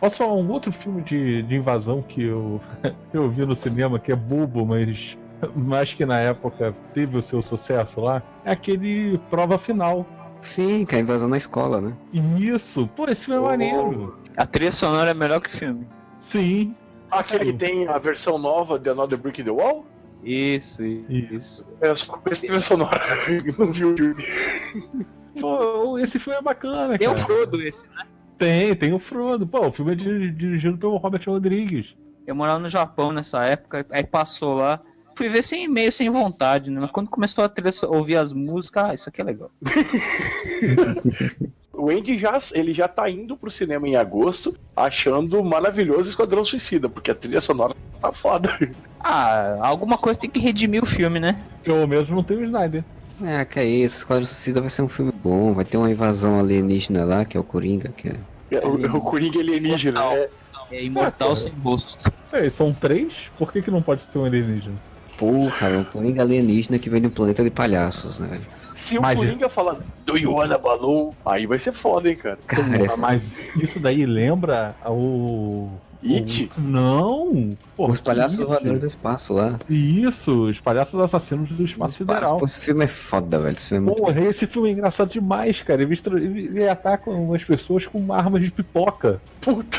Posso falar um outro filme de, de invasão que eu, [laughs] eu vi no cinema que é bobo, mas, mas que na época teve o seu sucesso lá? É aquele Prova Final. Sim, que é a invasão na escola, né? Isso, pô, esse filme é maneiro. A trilha sonora é melhor que o filme. Sim. Aquele que tem a versão nova de Another Brick in the Wall? Isso, isso. É só com essa trilha sonora. [laughs] Não vi o filme. Pô, esse filme é bacana, Tem cara. o Frodo esse, né? Tem, tem o Frodo. Pô, o filme é diri- dirigido pelo Robert Rodrigues. Eu morava no Japão nessa época, aí passou lá. Fui ver sem meio sem vontade, né? Mas quando começou a trilha, ouvir as músicas, ah, isso aqui é legal. [laughs] O Andy já, ele já tá indo pro cinema em agosto, achando maravilhoso Esquadrão Suicida, porque a trilha sonora tá foda. [laughs] Ah, alguma coisa tem que redimir o filme, né? Pelo menos não tem o Snyder. É, que é isso, Esquadrão Suicida vai ser um filme bom, vai ter uma invasão alienígena lá, que é o Coringa, que é... O, o Coringa alienígena, né? É imortal sem rosto. É, são três? Por que, que não pode ter um alienígena? Porra, é um Coringa alienígena que vem de um planeta de palhaços, né, velho? Se o Coringa falar Do you wanna balloon? Aí vai ser foda, hein, cara. Cara, Ah, Mas isso daí lembra o. It? o- Não! Porra, os palhaços voadores do espaço lá. Isso, os palhaços assassinos do espaço sideral. Pô, esse filme é foda, velho. Esse filme é muito Porra, esse filme é engraçado demais, cara. Eles, ele ataca umas pessoas com armas de pipoca. Puta.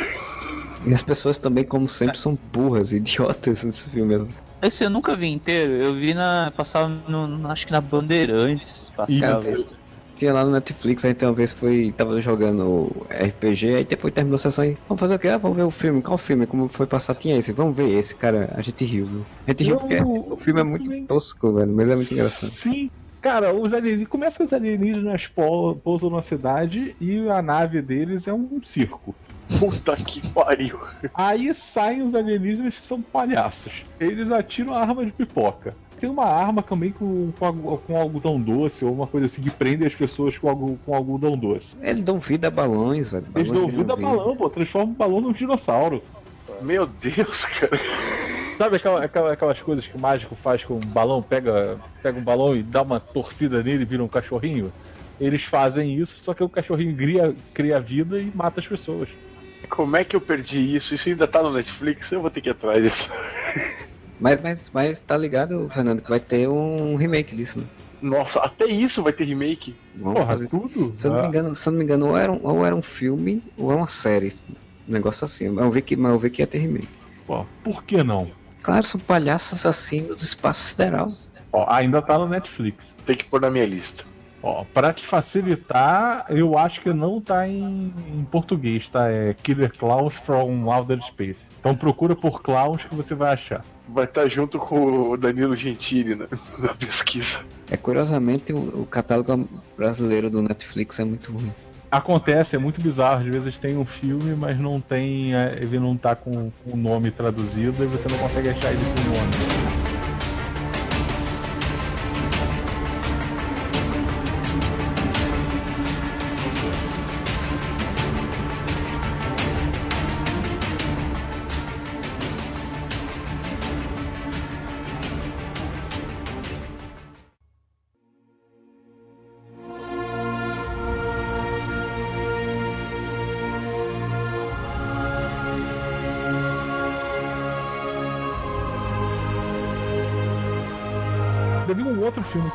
E as pessoas também, como sempre, são burras, idiotas nesse filme. Esse eu nunca vi inteiro, eu vi na. Passava no, acho que na Bandeirantes. Passava. Isso. Tinha lá no Netflix, aí tem uma vez foi. Tava jogando RPG, aí depois terminou a sessão aí. Vamos fazer o quê? Ah, vamos ver o filme. Qual filme? Como foi passar? Tinha esse. Vamos ver esse, cara. A gente riu, viu? A gente riu porque o filme é muito tosco, velho. Mas é muito engraçado. Sim. Cara, os alienígenas. Começa que os alienígenas pou- pousam na cidade e a nave deles é um circo. Puta que pariu. Aí saem os alienígenas que são palhaços. Eles atiram a arma de pipoca. Tem uma arma também com, com, com algodão doce ou uma coisa assim que prende as pessoas com, com algodão doce. Eles dão vida a balões, velho. Eles dão vida a balão, pô, transforma o balão num dinossauro. Meu Deus, cara. Sabe aquela- aquela- aquelas coisas que o mágico faz com um balão? Pega, pega um balão e dá uma torcida nele e vira um cachorrinho? Eles fazem isso, só que o cachorrinho cria, cria vida e mata as pessoas. Como é que eu perdi isso? Isso ainda tá no Netflix? Eu vou ter que ir atrás disso. Mas, mas, mas tá ligado, Fernando, que vai ter um remake disso, né? Nossa, até isso vai ter remake. Vamos Porra, tudo? Se eu não me Ah. engano, se eu não me engano, ou era um, ou era um filme ou é uma série. Um negócio assim. Mas eu vi que, mas eu vi que ia ter remake. Pô, por que não? Claro, são palhaços assassinos do espaço sideral. Ó, ainda tá no Netflix. Tem que pôr na minha lista. Ó, pra te facilitar, eu acho que não tá em, em português, tá? É Killer Clowns from Outer Space. Então procura por Clowns que você vai achar. Vai estar junto com o Danilo Gentili na, [laughs] na pesquisa. É curiosamente o, o catálogo brasileiro do Netflix é muito ruim. Acontece, é muito bizarro. Às vezes tem um filme, mas não tem. é, Ele não tá com com o nome traduzido e você não consegue achar ele com o nome.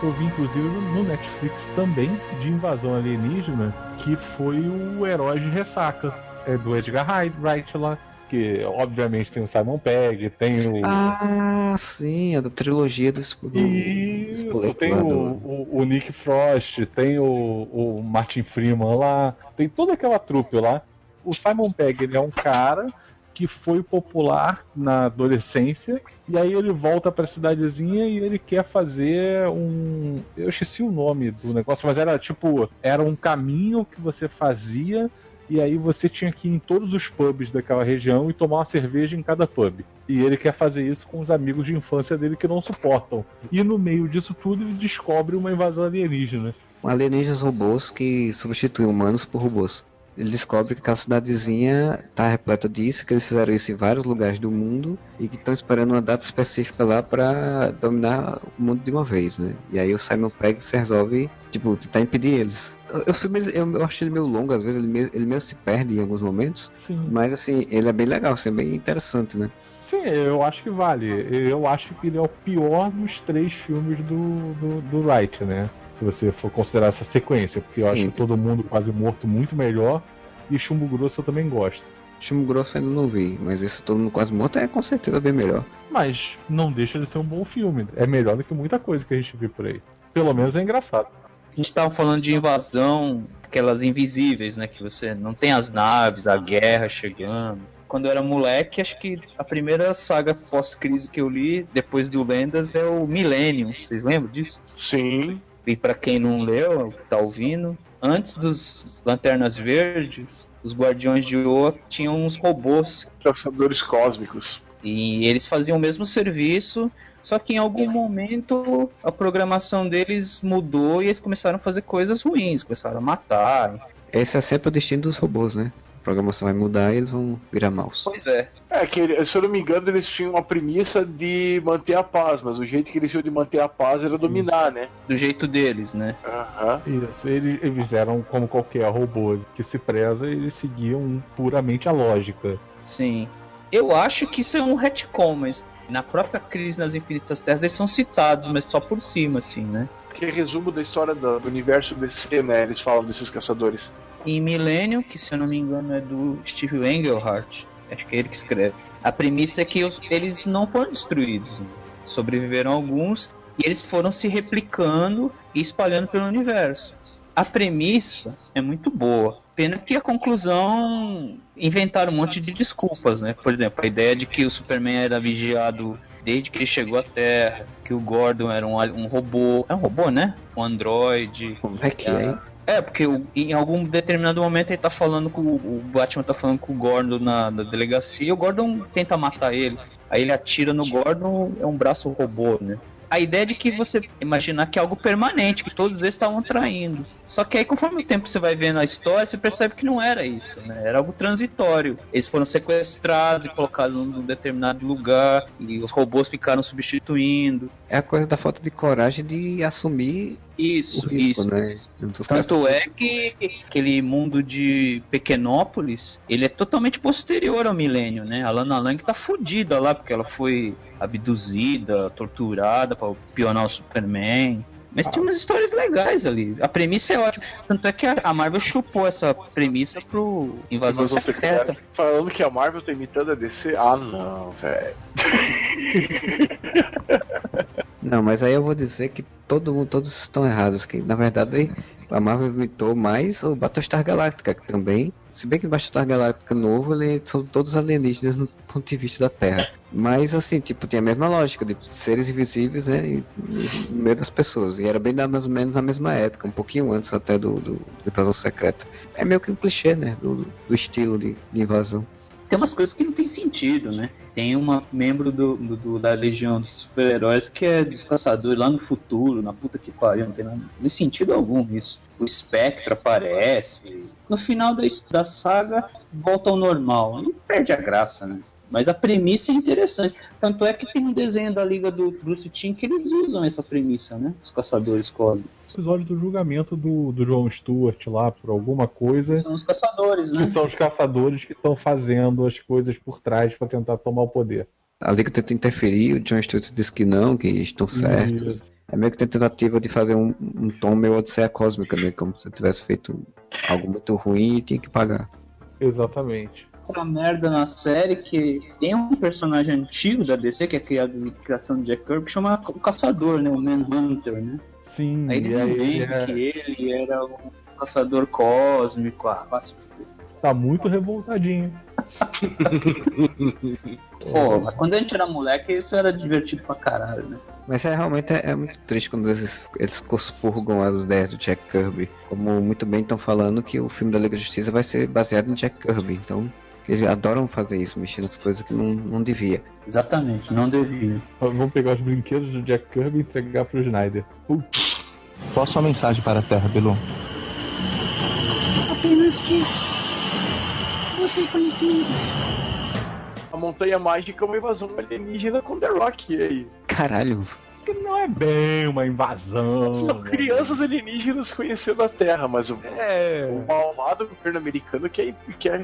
Eu vi, inclusive, no Netflix também, de invasão alienígena, que foi o Herói de Ressaca. É do Edgar Wright- lá. Que obviamente tem o Simon Pegg, tem o. Ah, sim, a da trilogia do, do Isso, espoleto tem o, do- o, o Nick Frost, tem o, o Martin Freeman lá, tem toda aquela trupe lá. O Simon Pegg ele é um cara que foi popular na adolescência e aí ele volta pra cidadezinha e ele quer fazer um, eu esqueci o nome do negócio, mas era tipo, era um caminho que você fazia e aí você tinha que ir em todos os pubs daquela região e tomar uma cerveja em cada pub. E ele quer fazer isso com os amigos de infância dele que não suportam. E no meio disso tudo ele descobre uma invasão alienígena. alienígenas robôs que substituem humanos por robôs. Ele descobre que aquela cidadezinha tá repleta disso, que eles fizeram isso em vários lugares do mundo e que estão esperando uma data específica lá para dominar o mundo de uma vez, né? E aí o Simon Pegg se resolve, tipo, tentar impedir eles. O filme, eu, eu acho ele meio longo, às vezes ele meio, ele meio se perde em alguns momentos, Sim. mas assim, ele é bem legal, assim, é bem interessante, né? Sim, eu acho que vale. Eu acho que ele é o pior dos três filmes do, do, do Wright, né? Se você for considerar essa sequência, porque eu Sim. acho que todo mundo quase morto muito melhor. E Chumbo Grosso eu também gosto. Chumbo Grosso ainda não vi, mas esse Todo Mundo Quase Morto é com certeza bem melhor. Mas não deixa de ser um bom filme. É melhor do que muita coisa que a gente vê por aí. Pelo menos é engraçado. A gente tava falando de invasão, aquelas invisíveis, né? Que você não tem as naves, a guerra chegando. Quando eu era moleque, acho que a primeira saga pós-crise que eu li, depois do Lendas, é o Millennium. Vocês lembram disso? Sim. E pra quem não leu, tá ouvindo, antes dos Lanternas Verdes, os Guardiões de Oa tinham uns robôs Caçadores cósmicos. e eles faziam o mesmo serviço, só que em algum momento a programação deles mudou e eles começaram a fazer coisas ruins, começaram a matar. enfim. Esse é sempre o destino dos robôs, né? A programação vai mudar e eles vão virar maus. Pois é. É, que se eu não me engano, eles tinham a premissa de manter a paz, mas o jeito que eles tinham de manter a paz era dominar, né? Do jeito deles, né? Aham. Isso, eles, eles eram como qualquer robô que se preza, eles seguiam puramente a lógica. Sim. Eu acho que isso é um retcon, mas na própria Crise nas Infinitas Terras eles são citados, mas só por cima, assim, né? Que resumo da história do, do universo DC, né? Eles falam desses caçadores. Em Millennium, que se eu não me engano é do Steve Englehart, acho que é ele que escreve. A premissa é que os- eles não foram destruídos, né? sobreviveram alguns e eles foram se replicando e espalhando pelo universo. A premissa é muito boa. Pena que a conclusão inventaram um monte de desculpas, né? Por exemplo, a ideia de que o Superman era vigiado desde que ele chegou à Terra, que o Gordon era um, um robô. É um robô, né? Um androide. Como é que é? É, porque em algum determinado momento ele tá falando com o o Batman tá falando com o Gordon na, na delegacia, e o Gordon tenta matar ele. Aí ele atira no Gordon, é um braço robô, né? A ideia de que você imaginar que é algo permanente, que todos eles estavam traindo. Só que aí, conforme o tempo você vai vendo a história, você percebe que não era isso, né? Era algo transitório. Eles foram sequestrados e colocados num determinado lugar, e os robôs ficaram substituindo. É a coisa da falta de coragem de assumir Isso, risco, isso. né? Tanto é que aquele mundo de Pequenópolis, ele é totalmente posterior ao milênio, né? A Lana Lang tá fudida lá, porque ela foi abduzida, torturada para pionar o Superman. Mas tem umas histórias legais ali. A premissa é ótima. Tanto é que a Marvel chupou essa premissa pro Invasão Invasão Secreta. Secreta. Falando que a Marvel tá imitando a DC. Ah, não, velho. [laughs] Não, mas aí eu vou dizer que todo mundo, todos estão errados. Que na verdade a Marvel imitou mais o Battlestar Galactica que também. Se bem que o Battlestar Galactica novo, ele são todos alienígenas no ponto de vista da Terra. Mas assim, tipo, tem a mesma lógica de seres invisíveis, né? e- e No meio das pessoas. E era bem da- mais ou menos na mesma época, um pouquinho antes até do, do, do Invasão Secreta. É meio que um clichê, né? Do, do estilo de, de invasão. Tem umas coisas que não tem sentido, né? Tem uma membro do, do- da Legião dos Super-Heróis que é dos caçadores lá no futuro, na puta que pariu, não tem nada, sentido algum isso. O Spectre aparece. No final da, da saga, volta ao normal. Não perde a graça, né? Mas a premissa é interessante. Tanto é que tem um desenho da Liga do Bruce Timm que eles usam essa premissa, né? Os caçadores cósmicos. Episódio do julgamento do, do João Stewart lá por alguma coisa. São os caçadores, né? Que são os caçadores que estão fazendo as coisas por trás para tentar tomar o poder. A Liga tenta interferir, o John Stewart diz que não, que estão certos. Isso. É meio que tem tentativa de fazer um, um tom meio Odisseia Cósmica, né? Como se tivesse feito algo muito ruim e tinha que pagar. Exatamente. Outra merda na série que tem um personagem antigo da DC, que é criado criação de Jack Kirby, que chama o Caçador, né? O Manhunter, né? Sim, Aí eles aí inventam é- que ele era um caçador cósmico. Ah, fuder. tá muito revoltadinho. [laughs] Pô, mas quando a gente era moleque, isso era divertido pra caralho, né? Mas é realmente é, é muito triste quando eles, eles expurgam as ideias do Jack Kirby. Como muito bem estão falando que o filme da Liga da Justiça vai ser baseado em Jack Kirby. Então, eles adoram fazer isso, mexer nas coisas que não, não devia. Exatamente, não devia. Vamos pegar os brinquedos do Jack Kirby e entregar pro Snyder. Putz. Qual a sua mensagem para a Terra, Bilu? Apenas que você meio? A Montanha Mágica é uma invasão alienígena com The Rock. E aí? Caralho. Que não é bem uma invasão. São crianças alienígenas conhecendo a Terra, mas o, É. o malvado governo americano quer, quer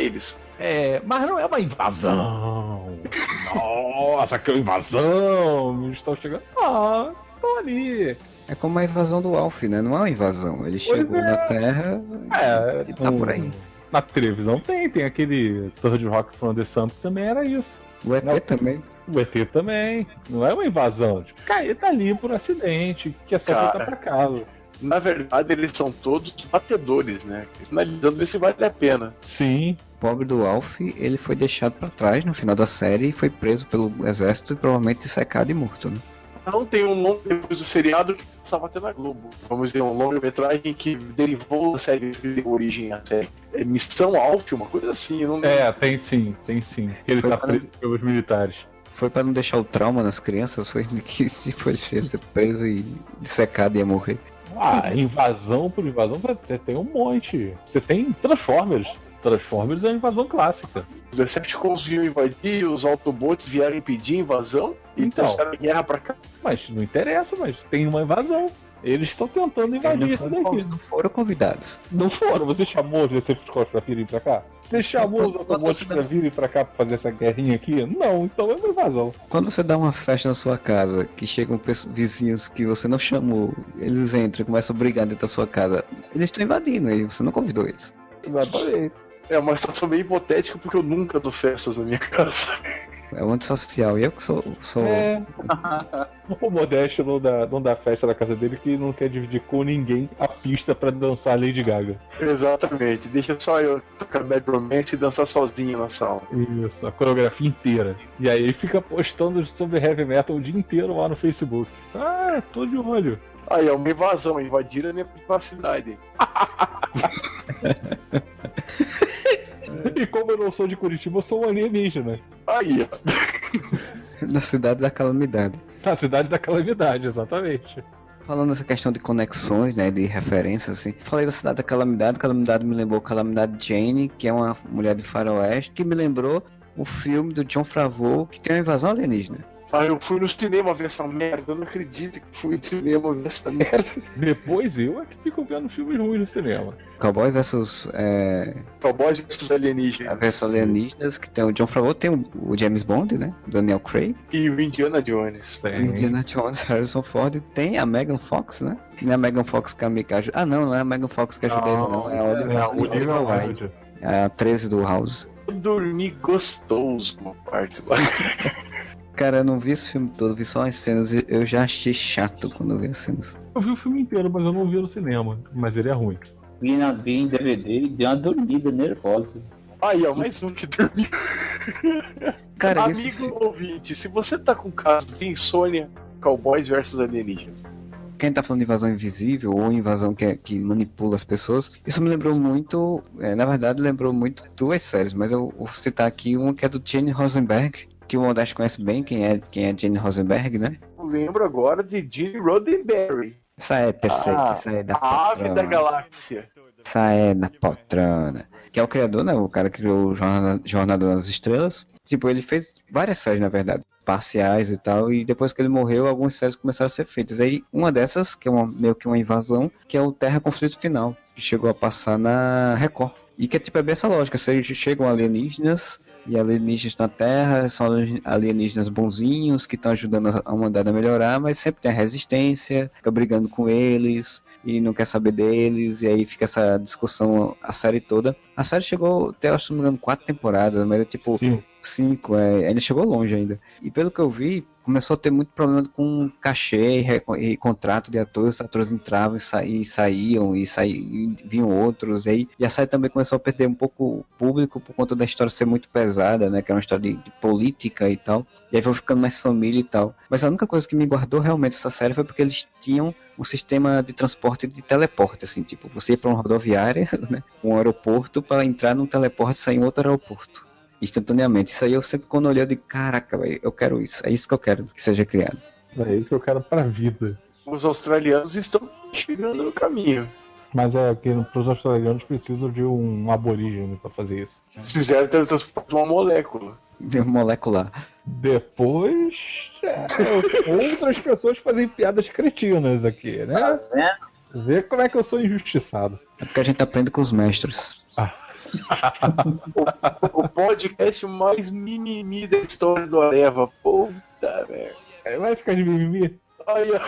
eles. É, mas não é uma invasão. Nossa, que invasão! Eles estão chegando. Ah, estão ali. É como a invasão do Alf, né? Não é uma invasão. Ele chegou é. na Terra É, e tá no- por aí. Na televisão tem, tem aquele Third Rock from the Sun que também era isso. O ET Não. também. O ET também. Não é uma invasão. Tipo, cair tá ali por acidente, que é só Cara. voltar pra casa. Na verdade, eles são todos batedores, né? Analisando ver se vale a pena. Sim. pobre do Alf, ele foi deixado pra trás no final da série e foi preso pelo exército e provavelmente secado e morto, né? Não tem um longo depois do seriado que passava até na Globo. Vamos dizer, um longa-metragem que derivou da série que deu origem à série. É Missão Alf, uma coisa assim, não É, tem sim, tem sim. Ele Foi tá para- preso pelos militares. Foi pra não deixar o trauma nas crianças, foi [laughs] que tipo, ele ia ser preso e dissecado e ia morrer. Ah, invasão por invasão você tem um monte. Você tem Transformers. Transformers é uma invasão clássica. Os Decepticons vinham invadir, os Autobots vieram impedir a invasão e Então. trouxeram a guerra pra cá. Mas não interessa, mas tem uma invasão. Eles estão tentando invadir isso daqui. não foram convidados. Não foram? Você chamou os Decepticons pra virem pra cá? Você chamou os Autobots pra virem pra cá pra fazer essa guerrinha aqui? Não, então é uma invasão. Quando você dá uma festa na sua casa, que chegam vizinhos que você não chamou, eles entram e começam a brigar dentro da sua casa, eles estão invadindo aí, você não convidou eles. Exatamente. É uma situação bem hipotética porque eu nunca dou festas na minha casa. É um antissocial. E eu que sou. sou... É. [laughs] o Modesto não dá, não dá festa na casa dele que não quer dividir com ninguém a pista pra dançar Lady Gaga. Exatamente. Deixa só eu tocar Bad Romance e dançar sozinho na sala. Isso, a coreografia inteira. E aí ele fica postando sobre heavy metal o dia inteiro lá no Facebook. Ah, tô de olho. Aí é uma invasão, invadiram a minha privacidade. [laughs] E como eu não sou de Curitiba, eu sou um alienígena. Aí, ó. Na cidade da calamidade. Na cidade da calamidade, exatamente. Falando dessa questão de conexões, né, de referências, assim. Falei da Cidade da Calamidade, Calamidade me lembrou Calamidade Jane, que é uma mulher de faroeste, que me lembrou o filme do John Favreau, que tem uma invasão alienígena. Ah, eu fui no cinema ver essa merda. Eu não acredito que fui no cinema ver essa merda. Depois eu é que fico vendo filmes ruins no cinema. Cowboy versus, é, Cowboys versus alienígenas. versus alienígenas, que tem o John Favreau, tem o, James Bond, né, Daniel Craig, E o Indiana Jones. o Indiana Jones, [laughs] Harrison Ford, tem a Megan Fox, né? Não é a Megan Fox que, a que ajuda. Ah, não, não é a Megan Fox que ajuda ele, não. É a Oliver, é, o Oliver Oliver Wilde. Wilde. É a 13 do House. Eu dormi gostoso uma parte lá. [laughs] Cara, eu não vi esse filme todo, vi só as cenas e eu já achei chato quando eu vi as cenas. Eu vi o filme inteiro, mas eu não vi no cinema. Mas ele é ruim. Vi, na, vi em DVD e deu uma dormida nervosa. Aí, ó, mais um que dormiu. [laughs] Cara, esse Amigo ouvinte, se você tá com casos de insônia, Cowboys versus alienígenas. quem tá falando de invasão invisível ou invasão que, é- que manipula as pessoas, isso me lembrou muito, é, na verdade lembrou muito duas séries, mas eu vou citar aqui uma que é do Jane Rosenberg, que o Modesto conhece bem, quem é, quem é Jane Rosenberg, né? Eu lembro agora de Gene Roddenberry. Essa é PC, Ah, essa é da a ave da galáxia. Essa é da poltrona. Que é o criador, né? O cara que criou o Jornada, Jornada nas Estrelas. Tipo, ele fez várias séries, na verdade. Parciais e tal. E depois que ele morreu, algumas séries começaram a ser feitas. Aí, uma dessas, que é uma, meio que uma invasão, que é o Terra Conflito Final. Que chegou a passar na Record. E que é tipo, é bem essa lógica. Se chegam alienígenas... E alienígenas na Terra são alienígenas bonzinhos que estão ajudando a humanidade a melhorar, mas sempre tem a resistência, fica brigando com eles e não quer saber deles, e aí fica essa discussão a série toda. A série chegou, até, acho que não me engano, quatro temporadas, mas é tipo Sim. cinco, é, ainda chegou longe ainda. E pelo que eu vi, começou a ter muito problema com cachê e, e contrato de atores, os atores entravam e, sa- e saíam, e, saí, e vinham outros, e, aí, e a série também começou a perder um pouco o público por conta da história ser muito pesada, né, que era uma história de, de política e tal, e aí foi ficando mais família e tal. Mas a única coisa que me guardou realmente essa série foi porque eles tinham um sistema de transporte de teleporte, assim, tipo, você ia pra uma rodoviária, [laughs] né, um aeroporto, para entrar num teleporte e sair em outro aeroporto instantaneamente. Isso aí eu sempre quando olhei eu digo, caraca, véio, eu quero isso. É isso que eu quero que seja criado. É isso que eu quero pra vida. Os australianos estão chegando no caminho. Mas é que os australianos precisam de um aborígene pra fazer isso. Eles fizeram teletransporte de uma molécula. Molecular. Depois, é, outras pessoas fazem piadas cretinas aqui, né? Vê como é que eu sou injustiçado. É porque a gente aprende com os mestres. O podcast mais mimimi da história do Areva. Puta merda. Vai ficar de mimimi? Olha,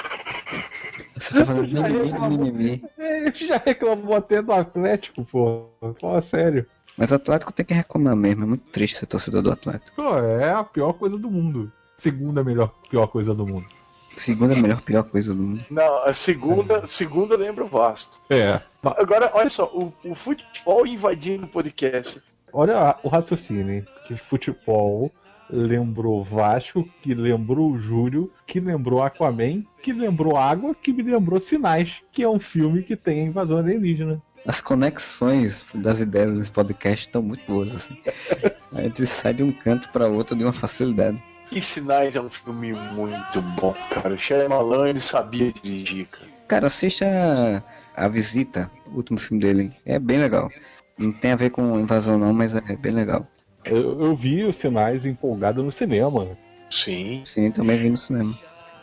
Você tá falando de mimimi do mimimi. É, A gente já reclamou até do Atlético, pô. Fala sério. Mas o Atlético tem que reclamar mesmo. É muito triste ser torcedor do Atlético. Pô, é a pior coisa do mundo. Segunda melhor, pior coisa do mundo. Segunda melhor, pior coisa do mundo. não, a segunda, segunda lembra o Vasco. É. Agora, olha só, o, o futebol invadindo o podcast. Olha a- o raciocínio, hein? Que futebol lembrou Vasco, que lembrou Júlio, que lembrou Aquaman, que lembrou Água, que me lembrou Sinais, que é um filme que tem a invasão alienígena. As conexões das ideias desse podcast estão muito boas, assim. A gente sai de um canto pra outro de uma facilidade. E Sinais é um filme muito bom, cara. O Shyamalan, ele sabia dirigir, cara. Cara, assista a Visita, o último filme dele. É bem legal. Não tem a ver com invasão não, mas é bem legal. Eu, eu vi os Sinais empolgado no cinema. Sim. Sim, também vi no cinema.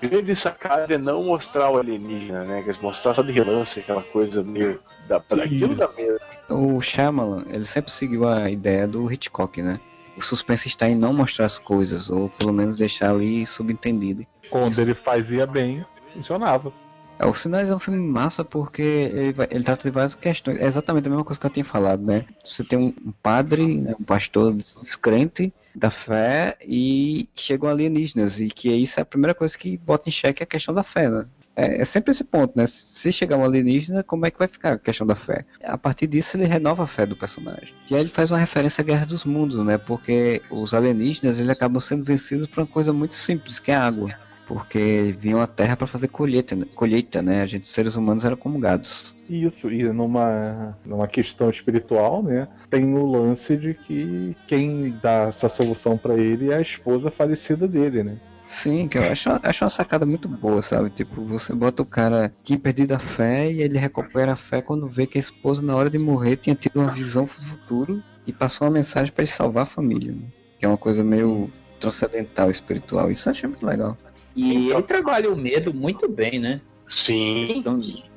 grande sacada é não mostrar o alienígena, né? Que eles mostrar só de relance, aquela coisa meio. Da, daquilo da medo. O Shyamalan, ele sempre seguiu a ideia do Hitchcock, né? O suspense está em não mostrar as coisas, ou pelo menos deixar ali subentendido. Quando ele fazia bem, funcionava. É, o Sinais é um filme massa porque ele, vai- ele trata de várias questões. É exatamente a mesma coisa que eu tinha falado, né? Você tem um um padre, né, um pastor descrente da fé e chegam alienígenas. E que isso é a primeira coisa que bota em xeque a questão da fé, né? É, é sempre esse ponto, né? Se chegar um alienígena, como é que vai ficar a questão da fé? A partir disso, ele renova a fé do personagem. E aí ele faz uma referência à Guerra dos Mundos, né? Porque os alienígenas, eles acabam sendo vencidos por uma coisa muito simples, que é a água porque vinham à Terra para fazer colheita, né? colheita, né? A gente, seres humanos, eram como gados. Isso, e numa, numa questão espiritual, né? Tem o lance de que quem dá essa solução pra ele é a esposa falecida dele, né? Sim, que eu acho, acho uma sacada muito boa, sabe? Tipo, você bota o cara tinha perdido a fé e ele recupera a fé quando vê que a esposa, na hora de morrer, tinha tido uma visão do futuro e passou uma mensagem para ele salvar a família, né? Que é uma coisa meio transcendental, espiritual. Isso eu achei muito legal. E ele trabalha o medo muito bem, né? Sim. Então,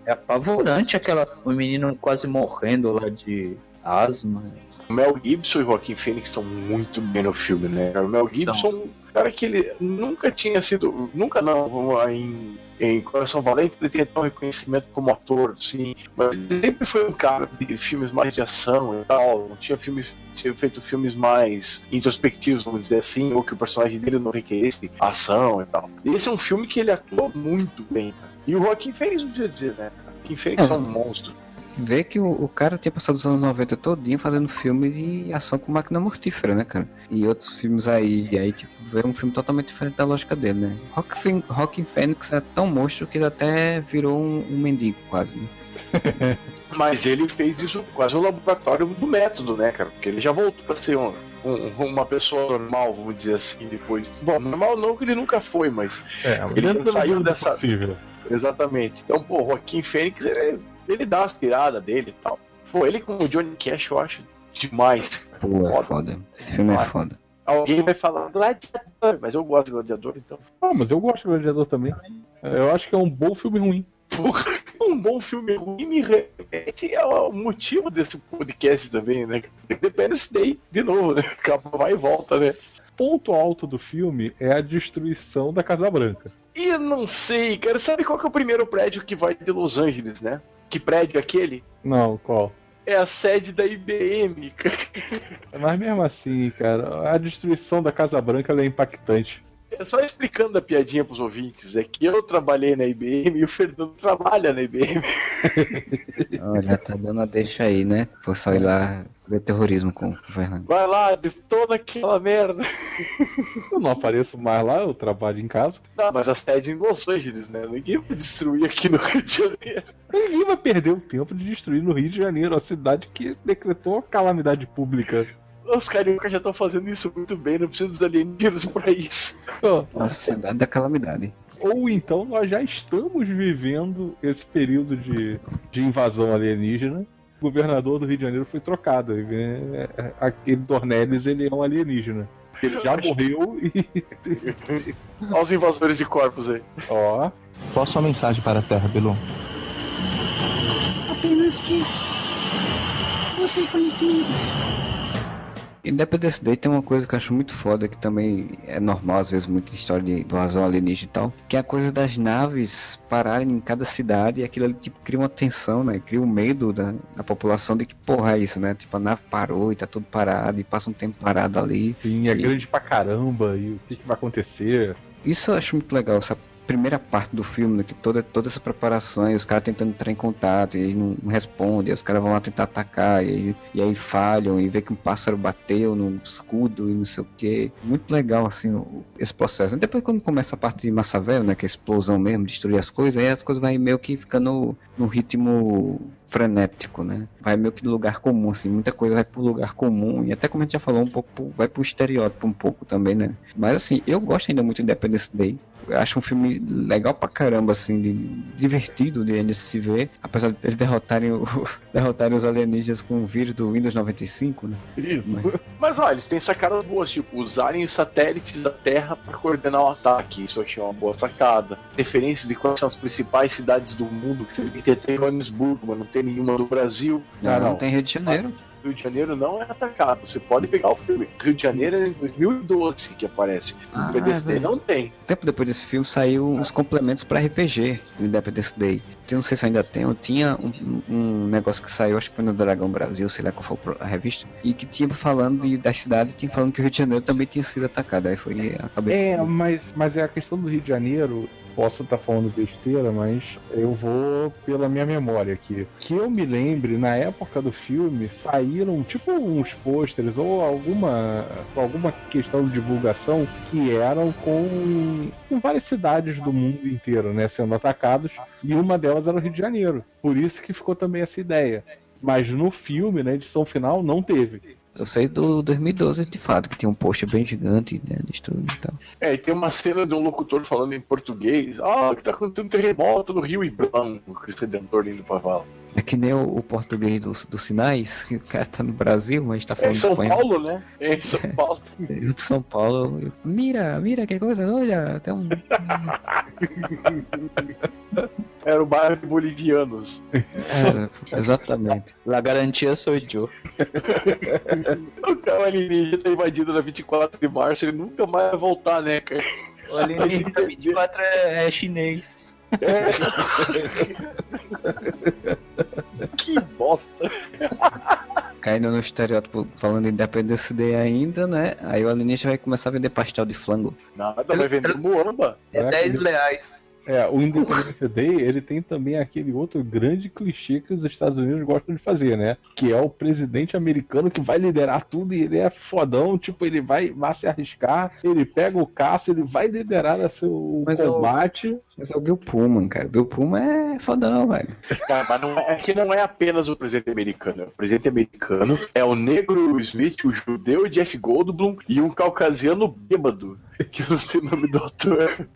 é apavorante aquela. O menino quase morrendo lá de asma. O Mel Gibson e o Joaquim Phoenix estão muito bem no filme, né? O Mel Gibson, um cara que ele nunca tinha sido. Nunca não, vamos lá, em, em Coração Valente ele tem um reconhecimento como ator, sim. Mas ele sempre foi um cara de filmes mais de ação e tal. Não tinha filmes. Tinha feito filmes mais introspectivos, vamos dizer assim, ou que o personagem dele não requeresse ação e tal. Esse é um filme que ele atua muito bem, cara. E o Joaquim Phoenix não precisa dizer, né? O Joaquim Phoenix é um monstro. Vê que o, o cara tinha passado os anos 90 todinho fazendo filme de ação com máquina mortífera, né, cara? E outros filmes aí, e aí, tipo, vê um filme totalmente diferente da lógica dele, né? Rockin' Rockin' Fênix é tão monstro que ele até virou um, um mendigo, quase, né? [laughs] Mas ele fez isso quase o laboratório do método, né, cara? Porque ele já voltou pra ser um, um- uma pessoa normal, vamos dizer assim, depois. Bom, normal não que ele nunca foi, mas É, ele da saiu dessa. possível. Exatamente. Então, pô, Joaquim Fênix, ele, ele dá as tiradas dele e tal. Pô, ele com o Johnny Cash eu acho demais. Pô, é foda. Esse filme é foda. Alguém vai falar gladiador, mas eu gosto de gladiador, então. Ah, mas eu gosto do Gladiador também. Eu acho que é um bom filme ruim. Porra, [laughs] um bom filme ruim me remete ao motivo desse podcast também, né? Independence Day, de novo, né? [laughs] Acaba, vai e volta, né? Ponto alto do filme é a destruição da Casa Branca. E eu não sei, cara. Sabe qual que é o primeiro prédio que vai de Los Angeles, né? Que prédio é aquele? Não, qual? É a sede da IBM, cara. Mas mesmo assim, cara, a destruição da Casa Branca é impactante. É Só explicando a piadinha pros ouvintes, é que eu trabalhei na IBM e o Fernando trabalha na IBM. [laughs] Olha, tá dando a deixa aí, né? Vou só ir lá fazer terrorismo com o Fernando. Vai lá, detona aquela merda. Eu não apareço mais lá, eu trabalho em casa. Não, mas a sede é em Los Angeles, né? Ninguém vai destruir aqui no Rio de Janeiro. Ninguém vai perder o tempo de destruir no Rio de Janeiro, a cidade que decretou calamidade pública. Os cariocas já estão fazendo isso muito bem, não precisa dos alienígenas pra isso. A cidade da calamidade. Ou então nós já estamos vivendo esse período de, de invasão alienígena. O governador do Rio de Janeiro foi trocado. É, é, Aquele Dornelles ele é um alienígena. Ele já morreu e. [laughs] Olha os invasores de corpos aí. Ó. Qual a sua mensagem para a Terra, Belon? Apenas que você conhece mim. Independence Day tem uma coisa que eu acho muito foda, que também é normal, às vezes, muita história de invasão alienígena e tal, que é a coisa das naves pararem em cada cidade e aquilo ali, tipo, cria uma tensão, né? Cria um medo da, da população de que, porra, é isso, né? Tipo, a nave parou e tá tudo parado e passa um tempo parado ali. Sim, é E- grande pra caramba. E o que, que vai acontecer? Isso eu acho muito legal, essa primeira parte do filme, né, que toda, toda essa preparação e os caras tentando entrar em contato e não, não responde, aí os caras vão lá tentar atacar e e aí falham e vê que um pássaro bateu no escudo e não sei o que. Muito legal, assim, esse processo. Depois quando começa a parte de Massavel, né, que é explosão mesmo, destruir as coisas, aí as coisas vai meio que ficando no ritmo frenético, né? Vai meio que do lugar comum, assim, muita coisa vai pro lugar comum, e até como a gente já falou, um pouco vai pro estereótipo um pouco também, né? Mas assim, eu gosto ainda muito de Independence Day. Eu acho um filme legal pra caramba, assim, de, divertido de ainda se ver, apesar de eles derrotarem, o, [laughs] derrotarem os alienígenas com o vírus do Windows 95, né? Isso. Mas olha, eles têm sacadas boas, tipo, usarem os satélites da Terra para coordenar o ataque. Isso eu achei uma boa sacada. Referências de quais são as principais cidades do mundo, que você tem que ter Johannesburgo, mas não tem nenhuma do Brasil. Não, não, tem Rio de Janeiro. Rio de Janeiro não é atacado. Você pode pegar o filme. Rio de Janeiro é em 2012 que aparece. Ah, Independence Day velho. não tem. Tempo depois desse filme saiu uns complementos pra RPG do Independence Day. Eu não sei se ainda tem, eu tinha um, um negócio que saiu, acho que foi no Dragão Brasil, sei lá qual foi a revista, e que tinha falando de, das cidades, tinha falando que o Rio de Janeiro também tinha sido atacado. Aí foi, acabei. É, mas, mas é a questão do Rio de Janeiro. Posso estar falando besteira, mas eu vou pela minha memória aqui. Que eu me lembre, na época do filme, saíram tipo uns pôsteres ou alguma, alguma questão de divulgação que eram com, com várias cidades do mundo inteiro, né, sendo atacados, e uma delas era o Rio de Janeiro. Por isso que ficou também essa ideia. Mas no filme, na edição final, não teve. Eu sei do 2012 de fato, que tinha um post bem gigante, né, destruído e tal. É, e tem uma cena de um locutor falando em português. Ah, que tá acontecendo um terremoto no Rio e branco. Cristo Redentor indo pra vala. É que nem o, o português dos, dos sinais, que o cara tá no Brasil, mas tá É falando em São espanhol. Paulo, né? É em São [laughs] Paulo. Eu de São Paulo, eu- mira, mira que coisa, olha, tem um. [laughs] Era o bairro de bolivianos. Era, exatamente. La garantia sou eu. [laughs] O cara alienígena tá invadido na 24 de março, ele nunca mais vai voltar, né, cara? O alienígena 24 é, é chinês. Que bosta. Caindo no estereótipo falando de Independence Day ainda, né? Aí o alienígena vai começar a vender pastel de flango. Nada, vai vender muamba. É Né? 10 reais. É, o Independence Day, ele tem também aquele outro grande clichê que os Estados Unidos gostam de fazer, né? Que é o presidente americano que vai liderar tudo e ele é fodão, tipo, ele vai, vai se arriscar, ele pega o caça, ele vai liderar o Mas eu- combate. Mas é o Bill Pullman, cara. Bill Pullman é fodão, velho. Cara, mas não é, é que não é apenas o presidente americano. O presidente americano é o negro Smith, o judeu Jeff Goldblum e um caucasiano bêbado. Que eu não sei o nome do ator.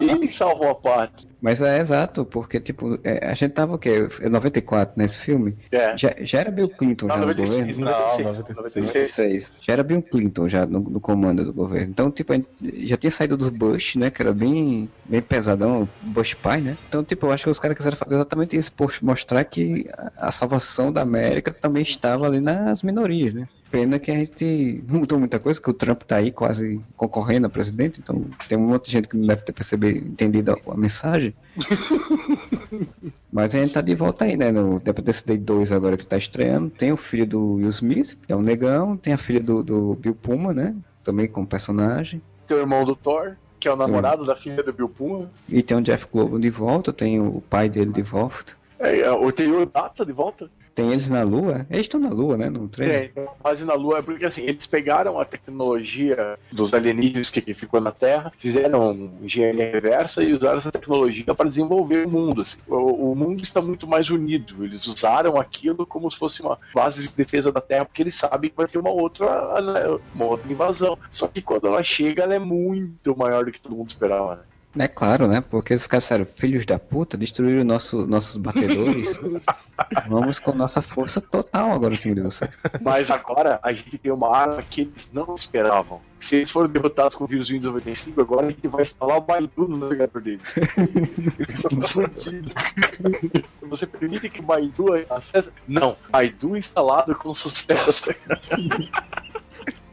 Ele salvou a pátria. Mas é exato, porque, tipo, é, a gente tava o quê? É 94 nesse filme? É. Já, já era Bill Clinton já Não, no 96, governo? 96, 96. 96. Já era Bill Clinton já no, no comando do governo. Então, tipo, a gente já tinha saído dos Bush, né? Que era bem, bem pesadão, Bush pai, né? Então, tipo, eu acho que os caras quiseram fazer exatamente isso, por mostrar que a, a salvação da América também estava ali nas minorias, né? Pena que a gente não mudou muita coisa, que o Trump tá aí quase concorrendo a presidente, então tem um monte de gente que não deve ter percebido, entendido a, a mensagem. [laughs] Mas a gente tá de volta aí, né? No Independence Day 2 agora que tá estreando. Tem o filho do Will Smith, que é um negão. Tem a filha do, do Bill Puma, né? Também como personagem. Tem o irmão do Thor, que é o namorado da filha do Bill Puma. E tem o Jeff Globo de volta. Tem o pai dele de volta. É, é, tem o Data de volta. Tem eles na Lua. Eles estão na Lua, né? No trailer. Tem, quase na Lua, é porque assim, eles pegaram a tecnologia dos alienígenas que, que ficou na Terra, fizeram engenharia reversa e usaram essa tecnologia para desenvolver o mundo. assim. O, o mundo está muito mais unido. Eles usaram aquilo como se fosse uma base de defesa da Terra, porque eles sabem que vai ter uma outra, uma outra invasão. Só que quando ela chega, ela é muito maior do que todo mundo esperava. Né? É claro, né? Porque os caras disseram, filhos da puta, destruíram nosso, nossos batedores. [laughs] Vamos com nossa força total agora em cima de vocês. Mas agora a gente tem uma arma que eles não esperavam. Se eles foram derrotados com o vírus Windows 95, agora a gente vai instalar o Baidu no navegador deles. Eles estão fodidos. [laughs] Você permite que o Baidu acesse? Não, Baidu instalado com sucesso. [laughs]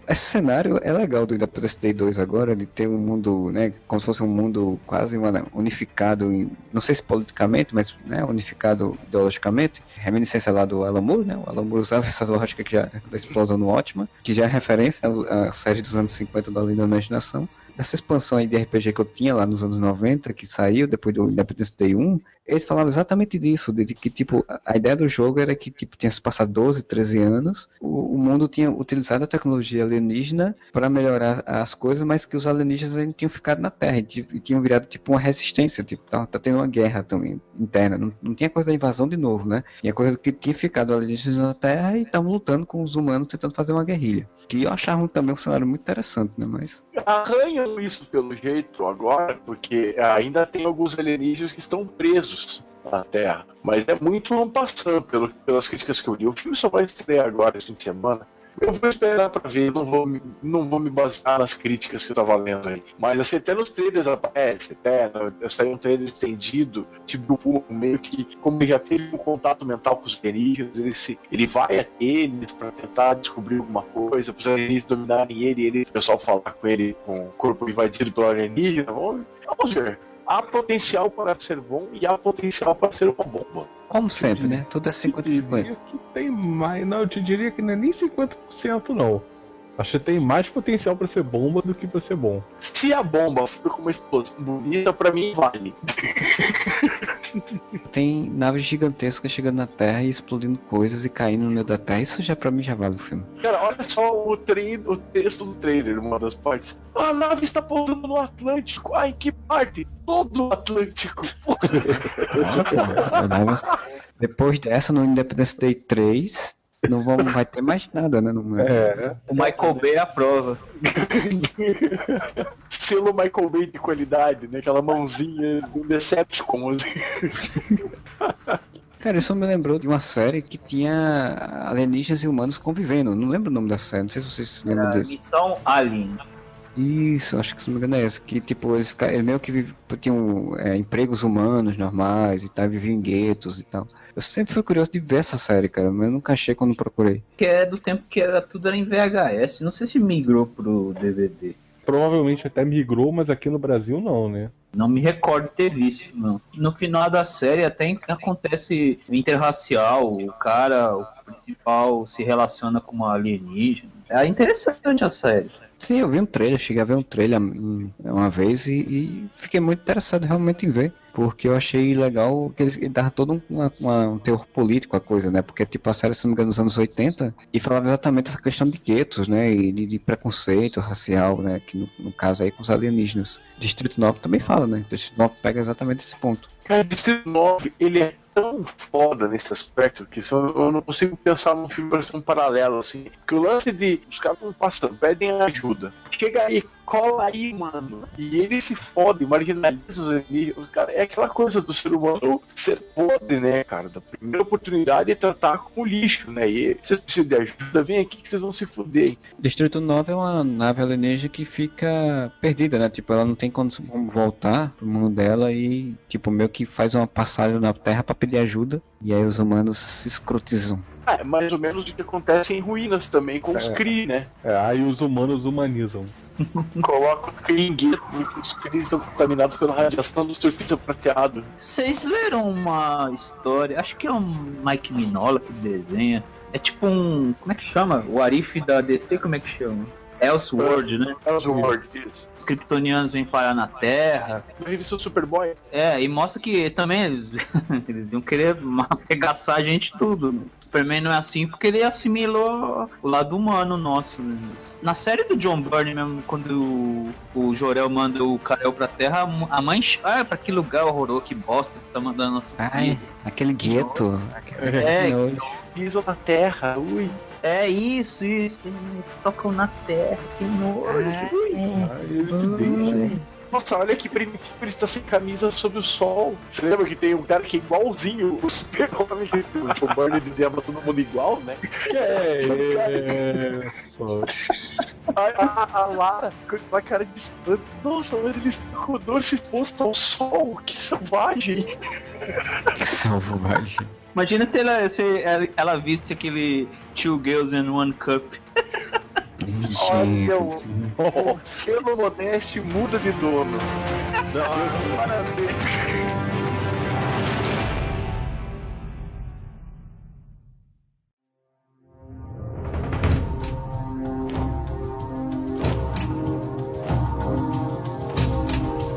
Esse cenário é legal do Independence Day 2 agora, de ter um mundo, né, como se fosse um mundo quase uma- unificado, em- não sei se politicamente, mas né, unificado ideologicamente. Reminiscência lá do Alan Moore, né? O Alan Moore usava essa lógica que já, da explosão no Ótima, que já é referência à, série dos anos 50 da Linda Imaginação. Dessa expansão aí de RPG que eu tinha lá nos anos 90, que saiu depois do Independence Day 1, eles falavam exatamente disso, de, que tipo, a- a ideia do jogo era que tipo, tinha se passado 12, 13 anos, o, o mundo tinha utilizado a tecnologia alienígena para melhorar as coisas, mas que os alienígenas ainda tinham ficado na Terra e, tipo, e tinham virado tipo uma resistência, tipo, tá, tá tendo uma guerra também interna, não, não tinha coisa da invasão de novo, né? Tinha coisa que tinha ficado alienígenas na Terra e estavam lutando com os humanos tentando fazer uma guerrilha. Que eu achava também um cenário muito interessante, né? Mas Arranham isso pelo jeito agora, porque ainda tem alguns alienígenas que estão presos na Terra. Mas é muito não passando pelo, pelas críticas que eu li. O filme só vai estrear agora esse fim de semana. Eu vou esperar pra ver, não vou, não vou me basear nas críticas que eu tava lendo aí. Mas assim, até nos trailers aparece, até no- saiu um trailer estendido, tipo, o meio que, como ele já teve um contato mental com os alienígenas, ele, se, ele vai até eles pra tentar descobrir alguma coisa, para os alienígenas dominarem ele, ele, o pessoal falar com ele com o corpo invadido pelo alienígena. Vamos, vamos ver. Há potencial para ser bom e há potencial para ser uma bomba. como sempre, né? Tudo é 50-50. Que tem mais. Não, eu te diria que não é nem 50% não. Acho que tem mais potencial pra ser bomba do que pra ser bom. Se a bomba for com uma explosão bonita, pra mim vale. [laughs] Tem naves gigantescas chegando na Terra e explodindo coisas e caindo no meio da Terra. Isso já pra mim já vale o filme. Cara, olha só o, o texto do trailer, uma das partes. A nave está pousando no Atlântico. Ai, que parte? Todo o Atlântico. [laughs] Depois dessa, no Independence Day 3, não vamos, vai ter mais nada, né? Não É. O Michael Bay aprova. Selo [laughs] Michael Bay de qualidade, né? Aquela mãozinha do Decepticon. assim. [laughs] Cara, isso me lembrou de uma série que tinha alienígenas e humanos convivendo. Não lembro o nome da série, não sei se vocês se lembram Era disso. Missão Alien. Isso, acho que se não me engano é essa. Que tipo, eles, eles meio que vive- tinham é, empregos humanos normais e tal, viviam em guetos e tal. Eu sempre fui curioso de ver essa série, cara, mas eu nunca achei quando procurei. Que é do tempo que era tudo era em VHS. Não sei se migrou pro DVD. Provavelmente até migrou, mas aqui no Brasil não, né? Não me recordo ter visto, não. No final da série até acontece interracial, o cara, o principal, se relaciona com uma alienígena. É interessante a série. Sim, eu vi um trailer, cheguei a ver um trailer uma vez e, e fiquei muito interessado realmente em ver. Porque eu achei legal que ele, dava todo um, uma- uma- um teor político a coisa, né? Porque, tipo, a série, se não me engano, dos anos 80, e falava exatamente essa questão de guetos, né? E de, de preconceito racial, né? Que no, no caso aí com os alienígenas. Distrito 9 também fala, né? Distrito 9 pega exatamente esse ponto. Cara, Distrito 9, ele é tão foda nesse aspecto que eu, não consigo pensar num filme parecendo um paralelo, assim. Porque o lance de os caras não passam, pedem ajuda. Chega aí, cola aí, mano. E ele se fode, marginaliza os alienígenas. Cara, é aquela coisa do ser humano ser podre, né, cara? Da primeira oportunidade é tratar com lixo, né? E vocês precisam de ajuda, vem aqui que vocês vão se fuder. Distrito 9 é uma nave alienígena que fica perdida, né? Tipo, ela não tem como voltar pro mundo dela e, tipo, meio que faz uma passagem na Terra pra pedir ajuda. E aí os humanos se escrotizam. É mais ou menos o que acontece em ruínas também com os É. Kree, né? É, aí os humanos humanizam. [laughs] Coloca o os Kree estão contaminados pela radiação do surfista prateado. Vocês leram uma história, acho que é um Mike Minola que desenha. É tipo um. Como é que chama? O Arif da DC, como é que chama? Elseworld, né? Elseworld, isso. Os kryptonianos vêm parar na Terra. Revista Superboy. É, e mostra que também eles, [laughs] eles iam querer arregaçar a gente tudo. né? Superman não é assim porque ele assimilou o lado humano nosso. né? Na série do John Byrne mesmo, quando o, o Jorel manda o Karel pra Terra, a mãe. Ah, pra que lugar horroroso, que bosta que você tá mandando nosso Ai, filho. aquele gueto. É. Pisam na terra, ui. É isso, isso. Eles tocam na terra, que nojo. Ah, eles se deixam. Nossa, olha que primitivo, ele está sem camisa sob o sol. Você lembra que tem um cara que é igualzinho o super-homem que [laughs] o dizia pra todo mundo igual, né? É. A, a, a Lara com aquela cara de espanto. Nossa, mas ele está com o dorso exposto ao sol. Que selvagem. Que selvagem. Imagina se ela, se ela, ela visse aquele Two Girls in One Cup. Olha, o, o selo modeste muda de dono. Parabéns.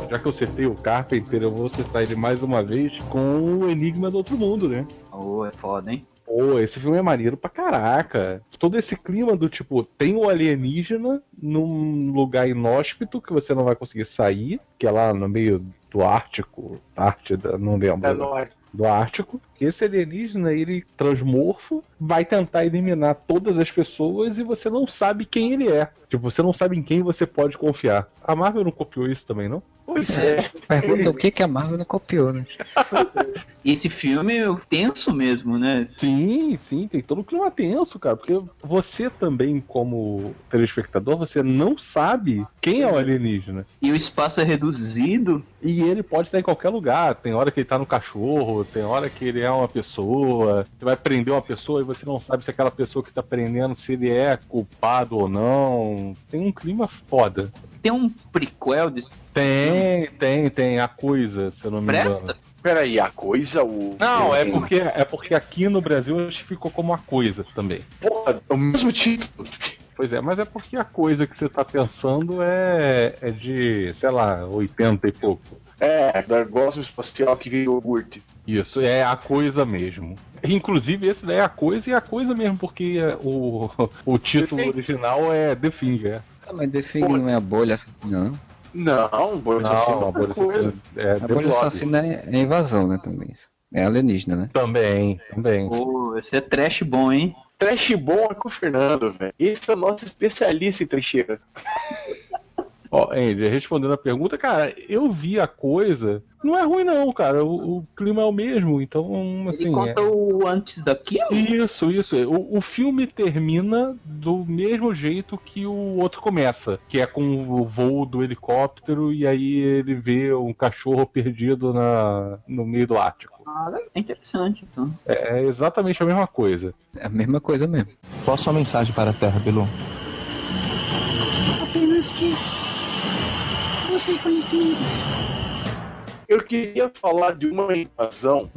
Já que eu citei o Carpenter, eu vou citar ele mais uma vez com o Enigma do Outro Mundo, né? Oh, é foda, hein? Pô, esse filme é maneiro pra caraca. Todo esse clima do tipo, tem o alienígena num lugar inóspito que você não vai conseguir sair, que é lá no meio do Ártico, Ártida, não lembro. É do Ártico. Esse alienígena, ele transmorfo, vai tentar eliminar todas as pessoas e você não sabe quem ele é. Tipo, você não sabe em quem você pode confiar. A Marvel não copiou isso também, não? Pois é. Pergunta o que, que a Marvel não copiou, né? [laughs] Esse filme é tenso mesmo, né? Sim, sim, tem todo um clima tenso, cara. Porque você também, como telespectador, você não sabe quem é o alienígena. E o espaço é reduzido. E ele pode estar em qualquer lugar. Tem hora que ele tá no cachorro, tem hora que ele é uma pessoa. Você vai prender uma pessoa e você não sabe se aquela pessoa que tá prendendo, se ele é culpado ou não. Tem um clima foda. Tem um prequel. Tem, tem, tem. A coisa, se eu não me Presta? engano. Peraí, a coisa, o. Não, é porque, é porque aqui no Brasil acho que ficou como a coisa também. Porra, é o mesmo título. Pois é, mas é porque a coisa que você tá pensando é, é de, sei lá, 80 e pouco. É, da gosma espacial que virou iogurte. Isso, é a coisa mesmo. Inclusive, esse daí é a coisa e é a coisa mesmo, porque o, o título original é The Finger. Ah, mas The Thing não é a bolha assassina, não. Não, bolha Não, assassina a bolha é assassina é A bolha Blob. assassina é, é invasão, né, também. É alienígena, né? Também, também. Pô, esse é trash bom, hein? Trash bom é com o Fernando, velho. Esse é o nosso especialista em trecheira. Ó, Andy, respondendo a pergunta, cara, eu vi a coisa. Não é ruim, não, cara. O, o clima é o mesmo, então, assim. Ele conta é- o antes daquilo? Isso, isso. O, o filme termina do mesmo jeito que o outro começa, que é com o voo do helicóptero e aí ele vê um cachorro perdido na, no meio do Ártico. Ah, é interessante, então. É exatamente a mesma coisa. É a mesma coisa mesmo. Qual a sua mensagem para a Terra, Belu? Apenas que você conhecimento. Eu queria falar de uma invasão,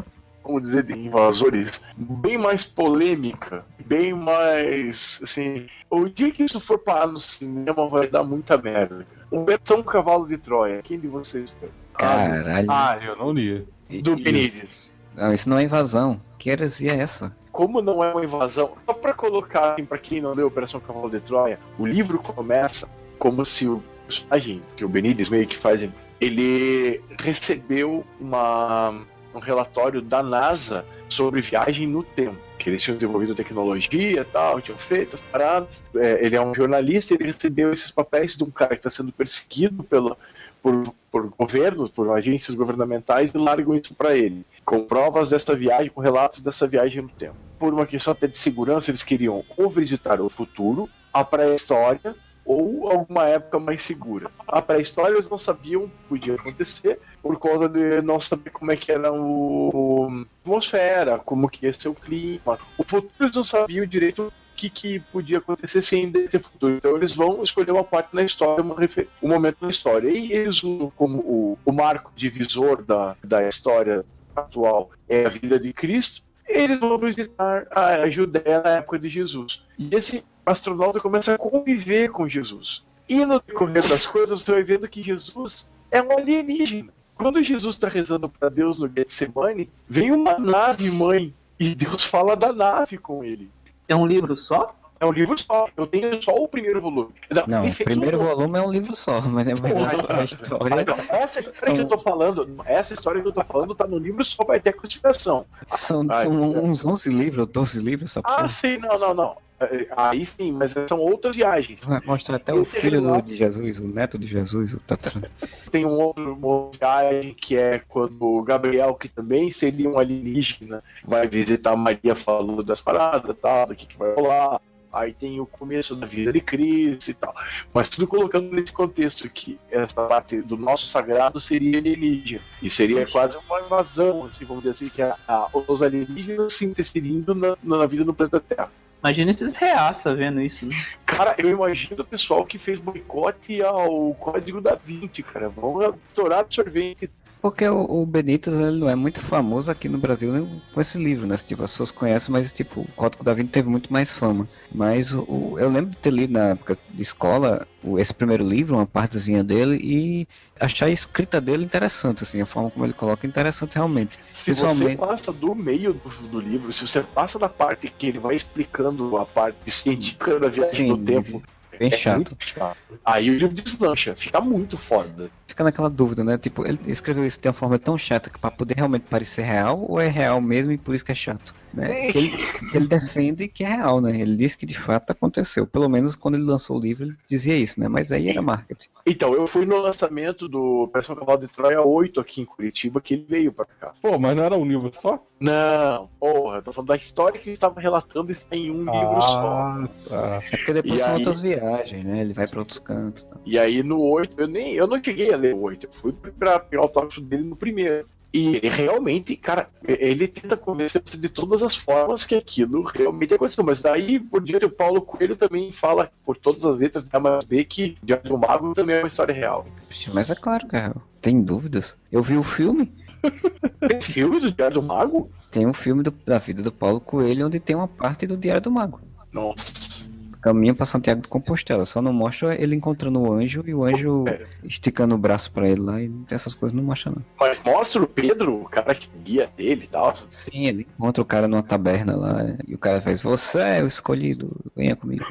vamos dizer, de invasores, bem mais polêmica, bem mais. Assim, o dia que isso for parar no cinema vai dar muita merda. cara. Operação Cavalo de Troia, quem de vocês tem? Caralho. Ah, eu não li. Do Benítez. Não, isso não é invasão. Que heresia é essa? Como não é uma invasão, só pra colocar, assim, pra quem não leu Operação Cavalo de Troia, o livro começa como se o personagem que o Benítez meio que faz, ele recebeu uma, um relatório da NASA sobre viagem no tempo. Que eles tinham desenvolvido tecnologia tal, tinham feito as paradas. É, ele é um jornalista e ele recebeu esses papéis de um cara que está sendo perseguido pela, por, por governos, por agências governamentais e largam isso para ele, com provas dessa viagem, com relatos dessa viagem no tempo. Por uma questão até de segurança, eles queriam ou visitar o futuro, a pré-história ou alguma época mais segura. A pré-história eles não sabiam podia acontecer por causa de não saber como é que era o a atmosfera, como que ia ser o clima. O futuro eles não sabiam direito que, que podia acontecer sem ter futuro. Então eles vão escolher uma parte na história, refer... um momento na história. E eles usam como o, o marco divisor da, da história atual é a vida de Cristo. Eles vão visitar a Judéia na época de Jesus. E esse astronauta começa a conviver com Jesus. E no decorrer das coisas, você vai vendo que Jesus é um alienígena. Quando Jesus está rezando para Deus no Getsemane, vem uma nave mãe e Deus fala da nave com ele. É um livro só? É um livro só. Eu tenho só o primeiro volume. Não, o enfim, primeiro eu- volume é um livro só, mas é mais a, história. Ah, não, Essa história que eu tô falando, essa história que eu tô falando tá no livro, só vai ter a continuação. São, Ai, são uns 11 livros, 12 livros, essa Ah, porra. sim, não, não, não. É, aí sim, mas são outras viagens. Vai mostrar até o Esse filho do, de Jesus, o neto de Jesus, o tatara. Tem um outro, uma outra viagem que é quando o Gabriel, que também seria um alienígena, vai visitar Maria falando das paradas, tal, do que, que vai rolar. Aí tem o começo da vida de Cristo e tal. Mas tudo colocando nesse contexto que essa parte do nosso sagrado seria alienígena. E seria quase uma invasão, assim, vamos dizer assim, que a, a- os alienígenas se interferindo na, na vida no planeta Terra. Imagina esses reaça vendo isso. Né? Cara, eu imagino o pessoal que fez boicote ao código da 20, cara. Vão estourar absorvente. Porque o, o Benítez ele não é muito famoso aqui no Brasil né, com esse livro, né? Tipo, as pessoas conhecem, mas tipo, o Código da Vinci teve muito mais fama. Mas o, o- eu lembro de ter lido na época de escola o- esse primeiro livro, uma partezinha dele, e achar a escrita dele interessante, assim, a forma como ele coloca é interessante realmente. Se você passa do meio do, do livro, se você passa da parte que ele vai explicando a parte científica da viagem Sim, no tempo, bem é chato. muito chato. Aí o livro deslancha, fica muito foda. Fica naquela dúvida, né? Tipo, ele escreveu isso de uma forma tão chata que pra poder realmente parecer real, ou é real mesmo e por isso que é chato, né? Que ele, que ele defende que é real, né? Ele disse que de fato aconteceu. Pelo menos quando ele lançou o livro, ele dizia isso, né? Mas aí era marketing. Então, eu fui no lançamento do Operação Cavalo de Troia 8 aqui em Curitiba, que ele veio pra cá. Pô, mas não era um livro só? Não, porra, eu tô falando da história que ele estava relatando isso em um livro só. tá. É porque depois E são aí- outras viagens, né? Ele vai pra outros cantos. Tá? E aí no 8, eu nem eu não cheguei a ler o 8, eu fui pra pegar o autógrafo dele no primeiro. E realmente, cara, ele tenta convencer você de todas as formas que aquilo realmente aconteceu. Mas daí, por diante, o Paulo Coelho também fala por todas as letras de A mais B que Diário do Mago também é uma história real. Mas é claro que é real. Tem dúvidas? Eu vi o filme. [laughs] Tem filme do Diário do Mago? Tem um filme do- da vida do Paulo Coelho onde tem uma parte do Diário do Mago. Nossa. Caminho pra Santiago de Compostela. Só não mostra ele encontrando o anjo e o anjo esticando o braço pra ele lá. E essas coisas não mostra, não. Mas mostra o Pedro, o cara que guia dele e tal. Sim, ele encontra o cara numa taberna lá. E o cara faz: Você é o escolhido, venha comigo.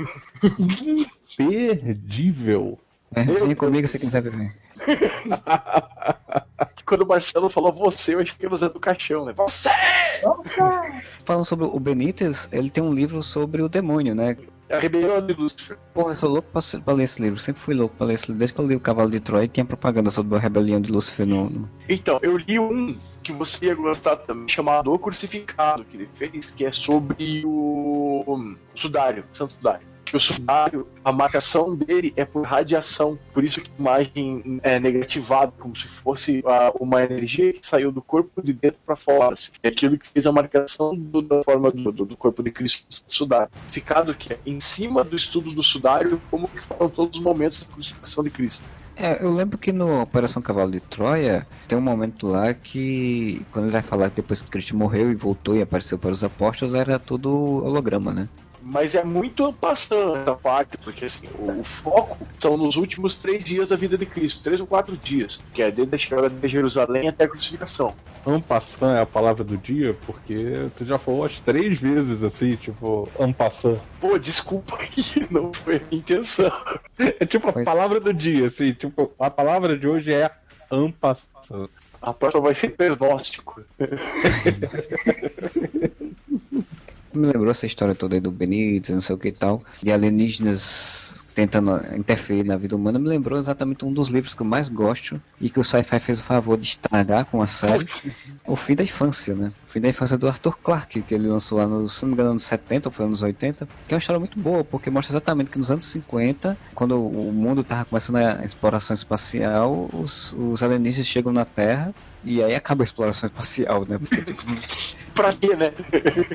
Imperdível. É, venha comigo se quiser viver. [laughs] Quando o Marcelo falou você, eu achei que você é do caixão, né? Você! Falando sobre o Benítez, ele tem um livro sobre o demônio, né? A rebelião de Lúcifer. Porra, eu sou louco pra, pra ler esse livro. Sempre fui louco pra ler esse livro. Desde que eu li o Cavalo de Troia, tinha propaganda sobre a rebelião de Lúcifer no. Então, eu li um que você ia gostar também, chamado O Crucificado, que ele fez, que é sobre o, o sudário, Santo Sudário. Que o sudário, a marcação dele é por radiação, por isso que a imagem é negativada, como se fosse ah, uma energia que saiu do corpo de dentro para fora. Assim. É aquilo que fez a marcação do- da forma do, do- corpo de Cristo sudário. Ficado que é em cima do estudo do sudário, como que foram todos os momentos da crucificação de Cristo. É, eu lembro que no Operação Cavalo de Troia tem um momento lá que, quando ele vai falar que depois que Cristo morreu e voltou e apareceu para os apóstolos, era tudo holograma, né? Mas é muito ampassando essa parte, porque assim, o, o foco são nos últimos três dias da vida de Cristo, três ou quatro dias, que é desde a chegada de Jerusalém até a crucificação. Ampassan é a palavra do dia, porque tu já falou as três vezes assim, tipo, ampassan. Pô, desculpa aí, [laughs] não foi a minha intenção. É tipo a palavra do dia, assim, tipo, a palavra de hoje é ampassan. A próxima vai ser pernóstico. [laughs] Me lembrou essa história toda aí do Benítez, não sei o que e tal, de alienígenas tentando interferir na vida humana, me lembrou exatamente um dos livros que eu mais gosto e que o Sci-Fi fez o favor de estragar com a série. [laughs] O Fim da Infância, né? O Fim da Infância do Arthur Clarke, que ele lançou lá nos, se não me engano, anos 70 ou foi anos 80, que é uma história muito boa, porque mostra exatamente que nos anos 50, quando o mundo tava começando a exploração espacial, os, os alienígenas chegam na Terra e aí acaba a exploração espacial, né? Porque, tipo, [laughs] pra quê, né?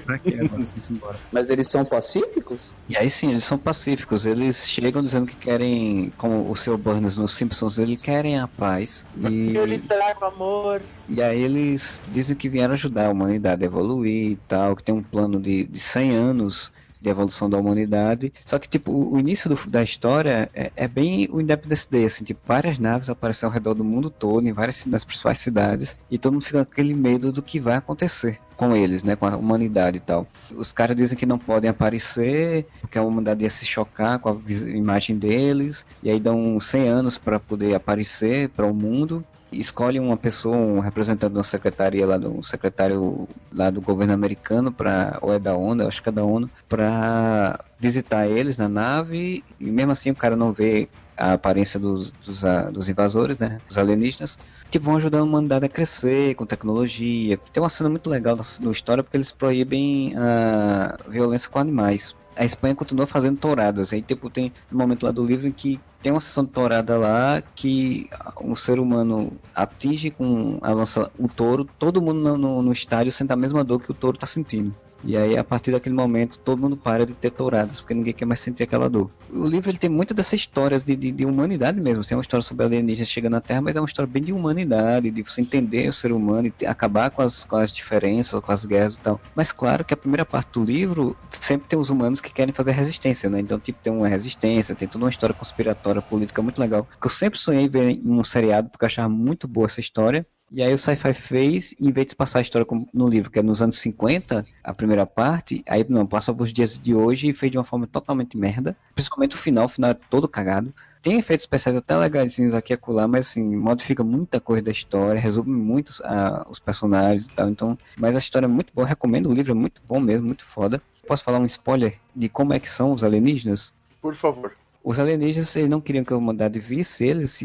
pra quê agora? Embora. Mas eles são pacíficos? E aí sim, eles são pacíficos. Eles chegam dizendo que querem, como o seu Burns nos Simpsons, eles querem a paz. E, Eles tragam amor. e aí eles dizem que vieram ajudar a humanidade a evoluir e tal, que tem um plano de, de 100 anos de evolução da humanidade. Só que, tipo, o, início do- da história é, é bem o Independence Day, assim, tipo, várias naves aparecem ao redor do mundo todo, em várias nas principais cidades, e todo mundo fica com aquele medo do que vai acontecer com eles, né, com a humanidade e tal. Os caras dizem que não podem aparecer, porque a humanidade ia se chocar com a imagem deles, e aí dão 100 anos para poder aparecer para o mundo. Escolhe uma pessoa, um representante de uma secretaria lá do secretário lá do governo americano para ou é da ONU, acho que é da ONU, para visitar eles na nave e mesmo assim o cara não vê a aparência dos, dos, dos invasores, né, dos alienígenas, que vão ajudar a humanidade a crescer com tecnologia. Tem uma cena muito legal na, na história porque eles proíbem a violência com animais a Espanha continua fazendo touradas. Aí tipo, tem um momento lá do livro em que tem uma sessão de tourada lá que um ser humano atinge com a lança o touro, todo mundo no, no, no estádio sente a mesma dor que o touro está sentindo. E aí, a partir daquele momento, todo mundo para de ter touradas, porque ninguém quer mais sentir aquela dor. O livro ele tem muitas dessas histórias de, de, de humanidade mesmo. Assim, é uma história sobre alienígenas chegando na Terra, mas é uma história bem de humanidade, de você entender o ser humano e acabar com as, com as diferenças, com as guerras e tal. Mas claro que a primeira parte do livro sempre tem os humanos que querem fazer resistência, né? Então, tipo, tem uma resistência, tem toda uma história conspiratória política muito legal. Que eu sempre sonhei ver em um seriado, porque eu achava muito boa essa história. E aí o Sci-Fi fez, em vez de passar a história como no livro, que é nos anos 50, a primeira parte, aí não, passa os dias de hoje e fez de uma forma totalmente merda. Principalmente o final, o final é todo cagado. Tem efeitos especiais até legaisinhos aqui e acolá, mas assim, modifica muita coisa da história, resume muito uh, os personagens e tal. Então, mas a história é muito boa, recomendo o livro, é muito bom mesmo, muito foda. Posso falar um spoiler de como é que são os alienígenas? Por favor. Os alienígenas, eles não queriam que a humanidade visse eles,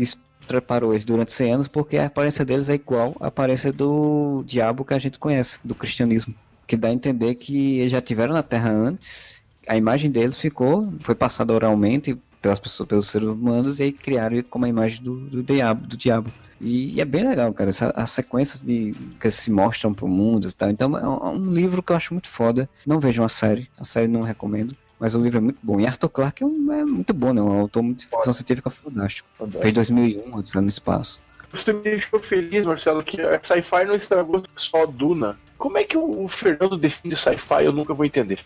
preparou durante 100 anos porque a aparência deles é igual à aparência do diabo que a gente conhece, do cristianismo. Que dá a entender que eles já tiveram na Terra antes, a imagem deles ficou, foi passada oralmente pelas pessoas, pelos seres humanos e aí criaram como a imagem do, do diabo, do diabo. E, é bem legal, cara, essa, as sequências de, que se mostram pro mundo e tal. Então é um, é um livro que eu acho muito foda. Não vejam a série, a série não recomendo. Mas o livro é muito bom. E Arthur Clarke é, um, é muito bom, né? Um autor muito de ficção científica fantástico. Fez 2001, Odisseia no Espaço. Você me deixou feliz, Marcelo, que a sci-fi não estragou o pessoal Duna. Como é que o Fernando define sci-fi? Eu nunca vou entender.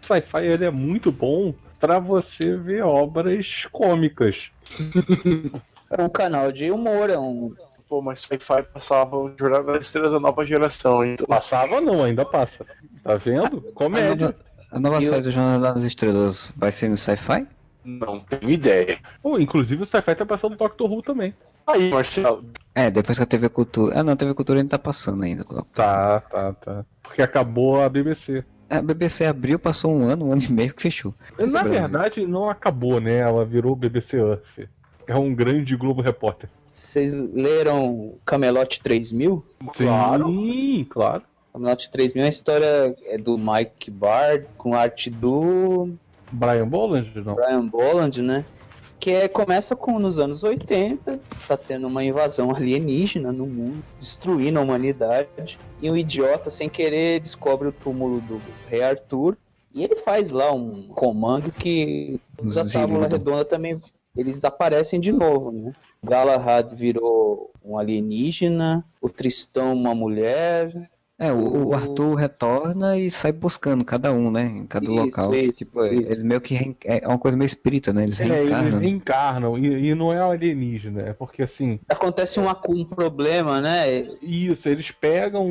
Sci-fi ele é muito bom para você ver obras cômicas. [laughs] é um canal de humor, é um. Pô, mas sci-fi passava o Jornada das Estrelas da nova geração, então. Passava não, ainda passa. Tá vendo? Comédia. A nova série do Jornal das Estrelas vai ser no Sci-Fi? Não tenho ideia. Pô, inclusive o Sci-Fi tá passando no Doctor Who também. Aí, Marcelo. É, depois que a TV Cultura. Ah, não, a TV Cultura ainda tá passando ainda. Tá, tá, tá. Porque acabou a BBC. A BBC abriu, passou um ano, um ano e meio que fechou. Na verdade, não acabou, né? Ela virou BBC Earth. É um grande Globo Repórter. Vocês leram Camelot 3000? Claro. Sim, claro. Camelot 3000 a história é do Mike Bard com arte do Brian Boland, não? Brian Boland, né? Que é, começa com nos anos 80, tá tendo uma invasão alienígena no mundo, destruindo a humanidade, e um idiota sem querer descobre o túmulo do rei Arthur, e ele faz lá um comando que os a Tábula Redonda também eles aparecem de novo, né? Galahad virou um alienígena, o Tristão uma mulher, é, o, o, Arthur retorna e sai buscando cada um, né? Em cada isso, local. Isso, tipo, isso. eles meio que é uma coisa meio espírita, né? Eles é, reencarnam. Eles reencarnam e, e, não é alienígena, é porque assim. Acontece um, um problema, né? Isso, eles pegam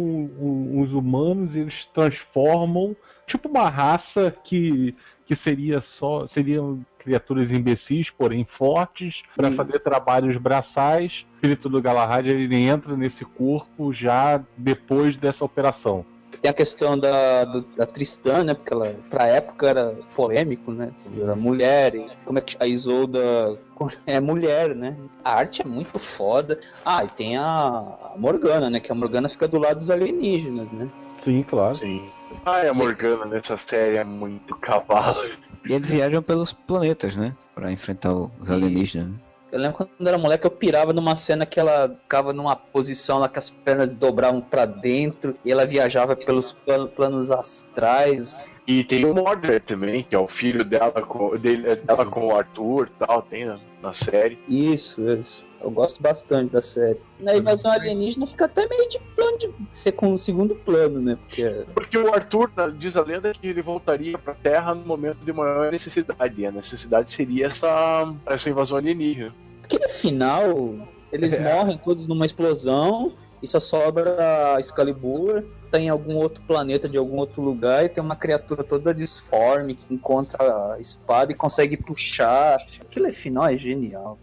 os humanos e eles transformam. Tipo uma raça que, que seria só. Seriam criaturas imbecis, porém fortes, para fazer trabalhos braçais. O espírito do Galahad ele entra nesse corpo já depois dessa operação. Tem a questão da, do, da Tristã, né? Porque ela, pra época, era polêmico, né? Era mulher. E como é que a Isolda é mulher, né? A arte é muito foda. Ah, e tem a Morgana, né? Que a Morgana fica do lado dos alienígenas, né? Sim, claro. Sim. Ah, a Morgana nessa série é muito cavalo. E eles viajam pelos planetas, né? Pra enfrentar os alienígenas, né? Eu lembro quando eu era moleque, eu pirava numa cena que ela ficava numa posição lá que as pernas dobravam para dentro e ela viajava pelos planos astrais. E tem o Mordred também, que é o filho dela com, dele, dela com o Arthur tal, tem na, na série. Isso, isso. Eu gosto bastante da série. Na invasão alienígena fica até meio de plano de ser com o segundo plano, né? Porque... Porque o Arthur diz a lenda que ele voltaria pra Terra no momento de maior necessidade. E a necessidade seria essa, essa invasão alienígena. Porque no final, eles é. morrem todos numa explosão e só sobra a Excalibur, tá em algum outro planeta de algum outro lugar e tem uma criatura toda disforme que encontra a espada e consegue puxar. Aquele final é genial.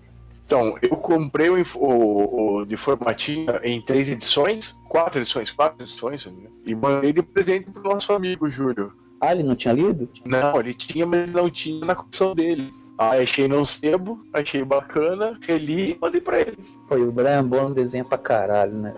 Então, eu comprei o, o, o de formatinho em três edições, quatro edições, quatro edições, né? e mandei de presente pro nosso amigo Júlio. Ah, ele não tinha lido? Não, ele tinha, mas não tinha na coleção dele. Aí achei no sebo, achei bacana, reli e mandei pra ele. Pô, e o Brian Bono desenha pra caralho, né?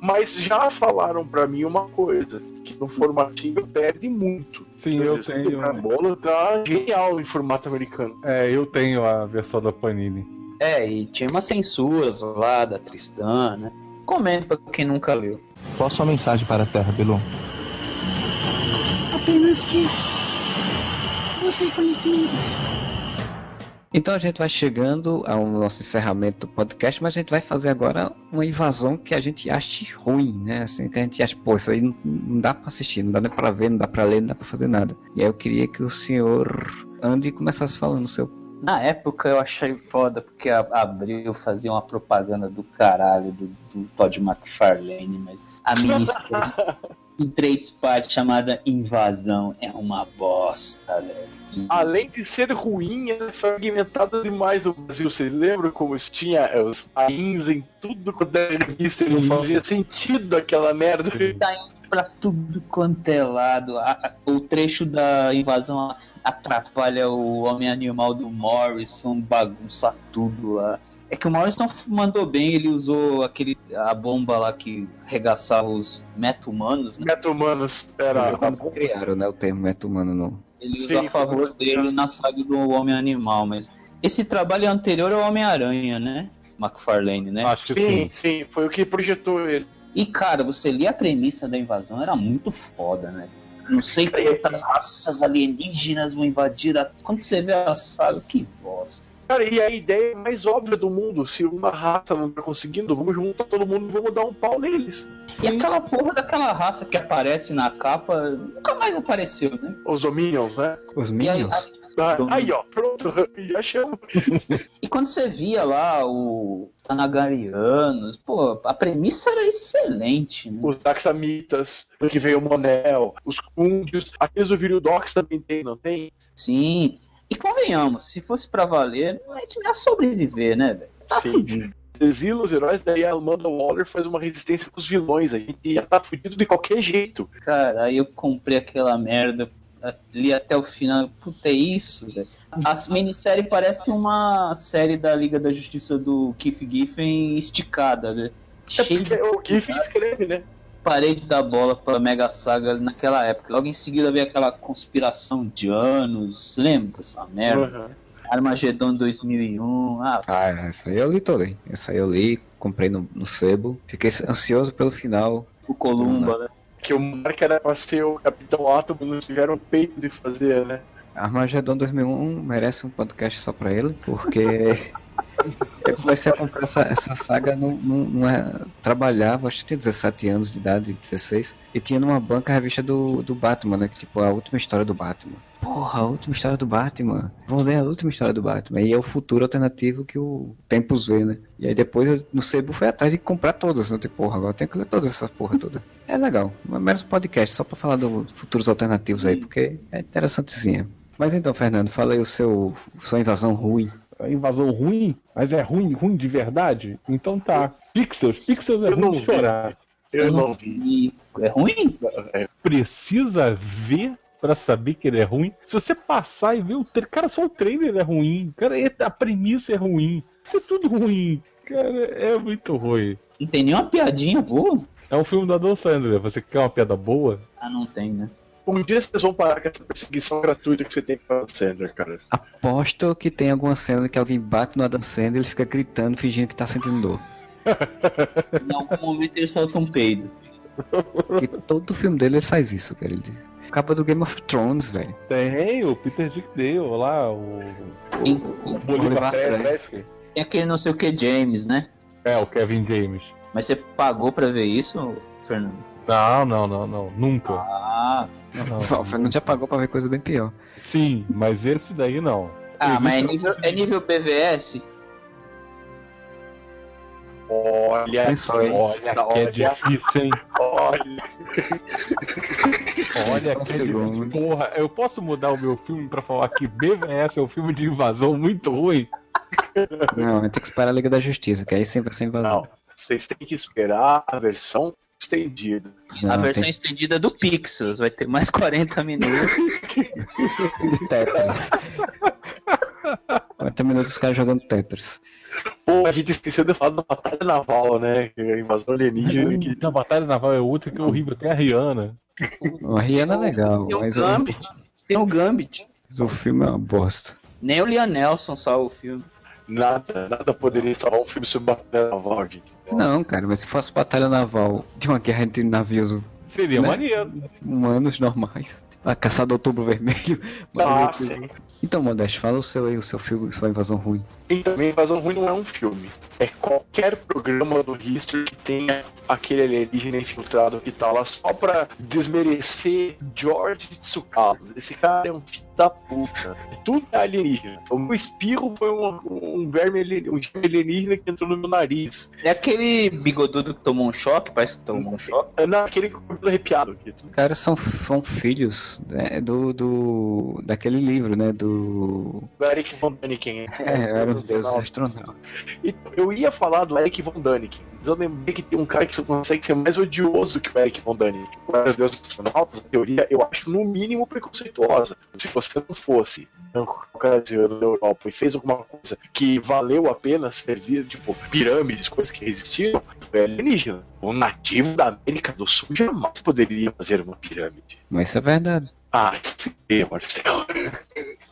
Mas já falaram pra mim uma coisa, que no formatinho perde muito. Sim, Por eu exemplo, tenho. O bolo tá genial em formato americano. É, eu tenho a versão da Panini. É, e tinha umas censuras lá da Tristan, né? Comenta pra quem nunca leu. Qual a sua mensagem para a Terra, Belon? Apenas que você conhece mim. Então a gente vai chegando ao nosso encerramento do podcast, mas a gente vai fazer agora uma invasão que a gente ache ruim, né? Assim, que a gente acha, pô, isso aí não, não dá pra assistir, não dá nem pra ver, não dá pra ler, não dá pra fazer nada. E aí eu queria que o senhor Andy começasse falando o seu. Na época eu achei foda porque a Abril fazia uma propaganda do caralho do, do Todd McFarlane, mas a minissérie [laughs] em três partes chamada Invasão é uma bosta, velho. Além de ser ruim, ela é fragmentada demais no Brasil. Vocês lembram como tinha é, os tains em tudo quanto era revista e não fazia sentido aquela merda? tá indo pra tudo quanto é lado. A- a- o trecho da invasão atrapalha o homem animal do Morrison, bagunça tudo lá. É que o Morrison mandou bem, ele usou aquele a bomba lá que arregaçava os meta-humanos, né? Meta-humanos era. Quando criaram, né, o termo meta-humano no. Ele Sim, usou a favor dele na saga do Homem-Animal, mas esse trabalho anterior é o Homem-Aranha, né? McFarlane, né? Acho que Sim, sim. sim, foi o que projetou ele. E cara, você lia a premissa da invasão, era muito foda, né? Não sei quantas raças alienígenas vão invadir a. Quando você vê a saga, que bosta. Cara, e a ideia mais óbvia do mundo: se uma raça não tá conseguindo, vamos juntar todo mundo e vamos dar um pau neles. E aquela porra daquela raça que aparece na capa nunca mais apareceu, né? Os Dominions, né? Os E aí, Minions? Ah, Dominions. Aí, ó, pronto, [laughs] já chama. [laughs] E quando você via lá o Tanagarianos, pô, a premissa era excelente, né? Os Daxamitas, que veio o Monel, os Kundios, aqueles do Viridox também tem, não tem? Sim. E convenhamos, se fosse pra valer, a gente não ia sobreviver, né, velho? Tá Sim. fudido. Exila os heróis, daí a Amanda Waller faz uma resistência com os vilões. A gente ia estar fudido de qualquer jeito. Cara, aí eu comprei aquela merda, li até o final. Puta, é isso, velho. A minissérie parece uma série da Liga da Justiça do Keith Giffen esticada, né? É Cheio de o Giffen escreve, né? parede da bola pra Mega Saga naquela época. Logo em seguida veio aquela conspiração de anos. Lembra dessa merda? Uhum. Armagedon 2001. Ah, Ah, essa aí eu li toda, hein? Essa aí eu li, comprei no, no sebo. Fiquei ansioso pelo final. o Columba, né? Que o Mark era pra ser o Capitão Átomo, não tiveram peito de fazer, né? Armagedon 2001 merece um podcast só pra ele, porque [laughs] eu comecei a comprar essa, essa saga num, num, numa- trabalhava, acho que tinha 17 anos de idade, 16, e tinha numa banca a revista do, do Batman, né? Que tipo, a última história do Batman. Porra, a última história do Batman. Vou ler a última história do Batman. E é o futuro alternativo que o Tempos vê, né? E aí depois no Sebo foi atrás de comprar todas, né? Tipo, porra, agora tem que ler todas essas porra toda. É legal. Menos podcast, só pra falar dos futuros alternativos aí, porque é interessantezinha. Mas então, Fernando, fala aí o seu sua invasão ruim. A invasão ruim, mas é ruim, ruim de verdade? Então tá. Pixels, Pixels é Eu ruim de chorar. Eu não vi. É ruim? Precisa ver pra saber que ele é ruim. Se você passar e ver o trailer, cara, só o trailer é ruim. Cara, é- a premissa é ruim. É tudo ruim. Cara, é muito ruim. Não tem nenhuma piadinha boa? É um filme do Adam Sandler. Você quer uma piada boa? Ah, não tem, né? Um dia vocês vão parar com essa perseguição gratuita que você tem com o Sandler, cara. Aposto que tem alguma cena que alguém bate no Adam Sandler e ele fica gritando, fingindo que tá sentindo dor. [laughs] Em algum momento ele solta um peido. Porque todo filme dele ele faz isso, cara. Ele capa do Game of Thrones, velho. Tem o Peter Dick Dale lá, o. Tem, o Bolívar Bolívar Presque. tem aquele não sei o que James, né? É, o Kevin James. Mas você pagou pra ver isso, Fernando? Não, não, não, não. Nunca. Ah, Não. O Fernando já pagou pra ver coisa bem pior. Sim, mas esse daí não. ah mas é Existe- nível, é nível BVS? Olha, Pensou, hein? Olha que é Olha. difícil, hein? olha. Olha Só um que é segundo. difícil. Porra, eu posso mudar o meu filme pra falar que BVS é um filme de invasão muito ruim? Não, tem que esperar a Liga da Justiça, que aí sempre vai ser invasão. Não, vocês têm que esperar a versão estendida. Não, a versão tem- estendida do Pixels vai ter mais [laughs] 40 minutos. de Tetris. 40 minutos os caras jogando Tetris. Pô, a gente esqueceu de falar da Batalha Naval, né? Que é a invasão alienígena. Que... A batalha naval é outra que é horrível. Tem a Rihanna. A Rihanna é legal, Tem o mas o, Gambit. Tem o Gambit. mas o filme é uma bosta. Nem o Liam Nelson salva o filme. Nada, nada poderia salvar um filme sobre Batalha Naval, gente. Não, cara, mas se fosse batalha naval de uma guerra entre navios Seria Né? maneiro. humanos normais, a caçada do outubro vermelho. Ah, sim. Então, Modeste, fala o seu aí, o seu filme, sua invasão ruim. E também Invasão Ruim não é um filme. É qualquer programa do History que tenha aquele alienígena infiltrado que tá lá só pra desmerecer George Tsoukalos. Esse cara é um filho da puta. Tudo é alienígena. O meu espirro foi um, um verme alienígena, um alienígena que entrou no meu nariz. É aquele bigodudo que tomou um choque, parece que tomou um choque. É naquele com o cabelo arrepiado aqui. Os caras são, são filhos né, do, do. daquele livro, né? Do. Do Eric Von Däniken. É, era um deus astronauta. Então, eu ia falar do Eric Von Däniken, mas eu lembrei que tem um cara que consegue ser mais odioso que o Eric Von Däniken. O Era Deus Astronautas, a teoria, eu acho no mínimo preconceituosa. Se você não fosse branco, caucasiano da Europa e fez alguma coisa que valeu a pena servir, tipo, pirâmides, coisas que existiram, é alienígena. O nativo da América do Sul jamais poderia fazer uma pirâmide. Mas isso é verdade. Ah, sim, Marcelo.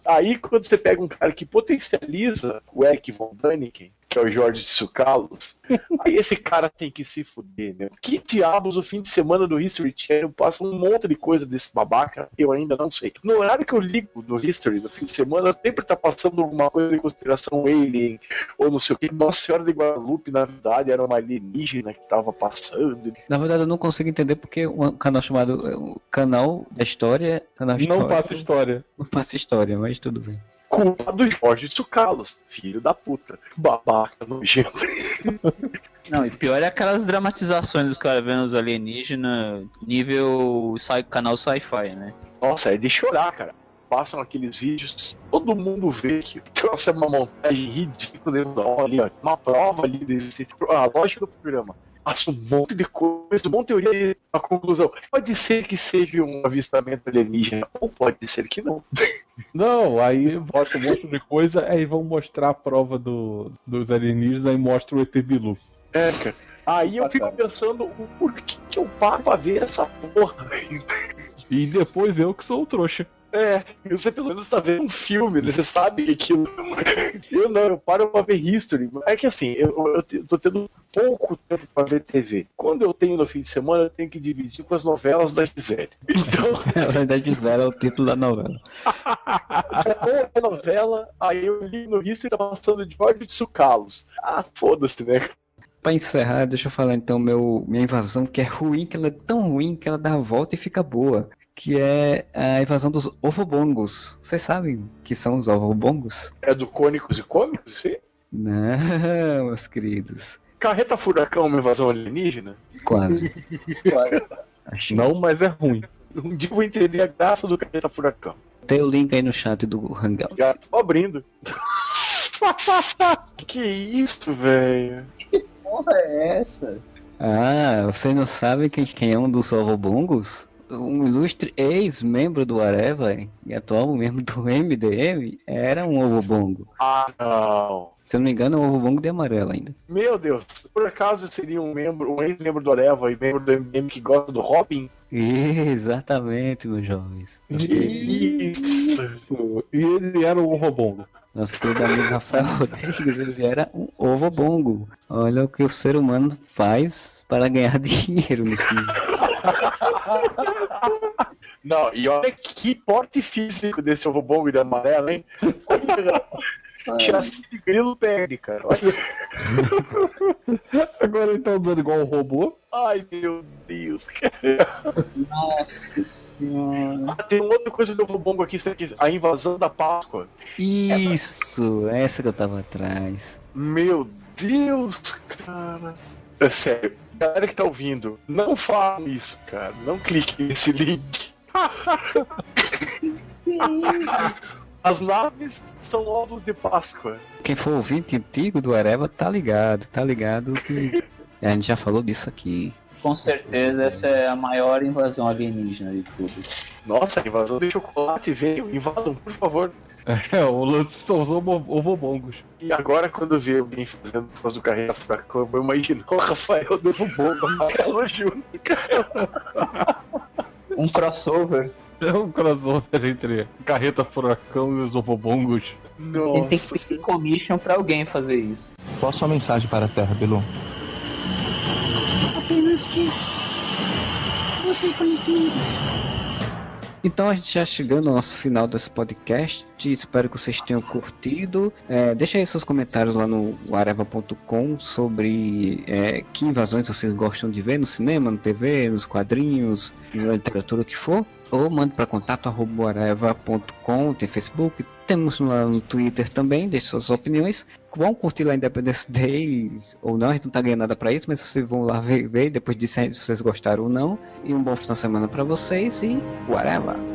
Aí, quando você pega um cara que potencializa o Eric Von Däniken, que é o Jorge Tsoukalos, aí esse cara tem que se fuder, meu. Que diabos o fim de semana do History Channel passa um monte de coisa desse babaca? Eu ainda não sei. No horário que eu ligo do History, no fim de semana, sempre tá passando alguma coisa de conspiração alien, ou não sei o que. Nossa Senhora de Guadalupe, na verdade, era uma alienígena que tava passando. Na verdade, eu não consigo entender porque um canal chamado o Canal da História. Canal Não História, passa história. Não passa história, mas tudo bem. Culpa do Jorge Tsoukalos, filho da puta. Babaca nojento. Não, e pior é aquelas dramatizações dos caras vendo os alienígenas nível sci- canal sci-fi, né? Nossa, é de chorar, cara. Passam aqueles vídeos, todo mundo vê que trouxe uma montagem ridícula dentro da olha, uma prova ali desse. A lógica do programa. Passa um monte de coisa, um monte de teoria e a conclusão. Pode ser que seja um avistamento alienígena, ou pode ser que não. [laughs] Não, aí mostra um monte de coisa, aí vão mostrar a prova do, dos alienígenas, aí mostra o ET Bilu. É, cara. Aí eu fico pensando, o porquê que eu paro pra ver essa porra? E depois eu que sou o trouxa. É, você pelo menos tá vendo um filme, né? Você sabe que aquilo. Eu não, eu paro pra ver history. É que assim, eu, eu tô tendo pouco tempo pra ver TV. Quando eu tenho no fim de semana, eu tenho que dividir com as novelas da Gisele. [laughs] Então, verdade, Zero é o título da novela. [laughs] a novela, aí eu li no history tá passando George Tsukalos. Ah, foda-se, né? Pra encerrar, deixa eu falar então meu, minha invasão, que é ruim, que ela é tão ruim que ela dá a volta e fica boa. Que é a invasão dos ovobongos. Vocês sabem que são os ovobongos? É do Cônicos e Cômicos, sim? Não, meus queridos. Carreta Furacão, uma invasão alienígena? Quase. Acho [laughs] Não, mas é ruim. Um dia eu vou entender a graça do Carreta Furacão. Tem o link aí no chat do Hangout. Já tô abrindo. [laughs] que isso, velho? Porra, é essa? Ah, vocês não sabem quem, quem é um dos ovobongos? Um ilustre ex-membro do Areva e atual membro do [laughs] MDM era um ovobongo. Ah, não. Se eu não me engano, é um ovobongo de amarelo ainda. Meu Deus, por acaso seria um membro, um ex-membro do Areva e membro do MDM que gosta do Robin? [laughs] Exatamente, meus jovens. Que isso? E ele era o Robongo. Nosso querido amigo Rafael [laughs] Rodrigues, ele era um ovobongo. Olha o que o ser humano faz para ganhar dinheiro no fim. Não, e olha que porte físico desse ovo bongo e da amarela, hein? [laughs] Chassi de grilo perde, cara. Agora ele tá andando igual um robô. Ai, meu Deus, cara. Nossa senhora. Ah, tem uma outra coisa do ovo bongo aqui, isso aqui, a invasão da Páscoa. Isso, essa que eu tava atrás. Meu Deus, cara. É sério. Galera que tá ouvindo, não façam isso, cara. Não clique nesse link. [laughs] As naves são ovos de Páscoa. quem for ouvinte antigo do Areva tá ligado, tá ligado que a gente já falou disso aqui. Com certeza essa é a maior invasão alienígena de tudo. Nossa, a invasão de chocolate veio. Invadam, por favor. É, o lance são os ovo- ovobongos. E agora, quando eu vi alguém fazendo voz do Carreira Furacão, eu vou imaginar o Rafael do Bongo Amarelo Júnior. Um crossover. É um crossover entre Carreta Furacão e os ovobongos. Ele tem que pedir commission pra alguém fazer isso. Qual a sua mensagem para a Terra, Belon? Apenas que você conhecimento. Então a gente já chegando ao nosso final desse podcast. Espero que vocês tenham curtido. É, deixa aí seus comentários lá no areva.com sobre é, que invasões vocês gostam de ver no cinema, no TV, nos quadrinhos, na literatura, o que for. Ou mande para contato tem Facebook, temos lá no Twitter também, deixe suas opiniões. Vão curtir lá Independence Day ou não, a gente não tá ganhando nada para isso, mas vocês vão lá ver, ver depois aí se vocês gostaram ou não. E um bom final de semana para vocês e whatever.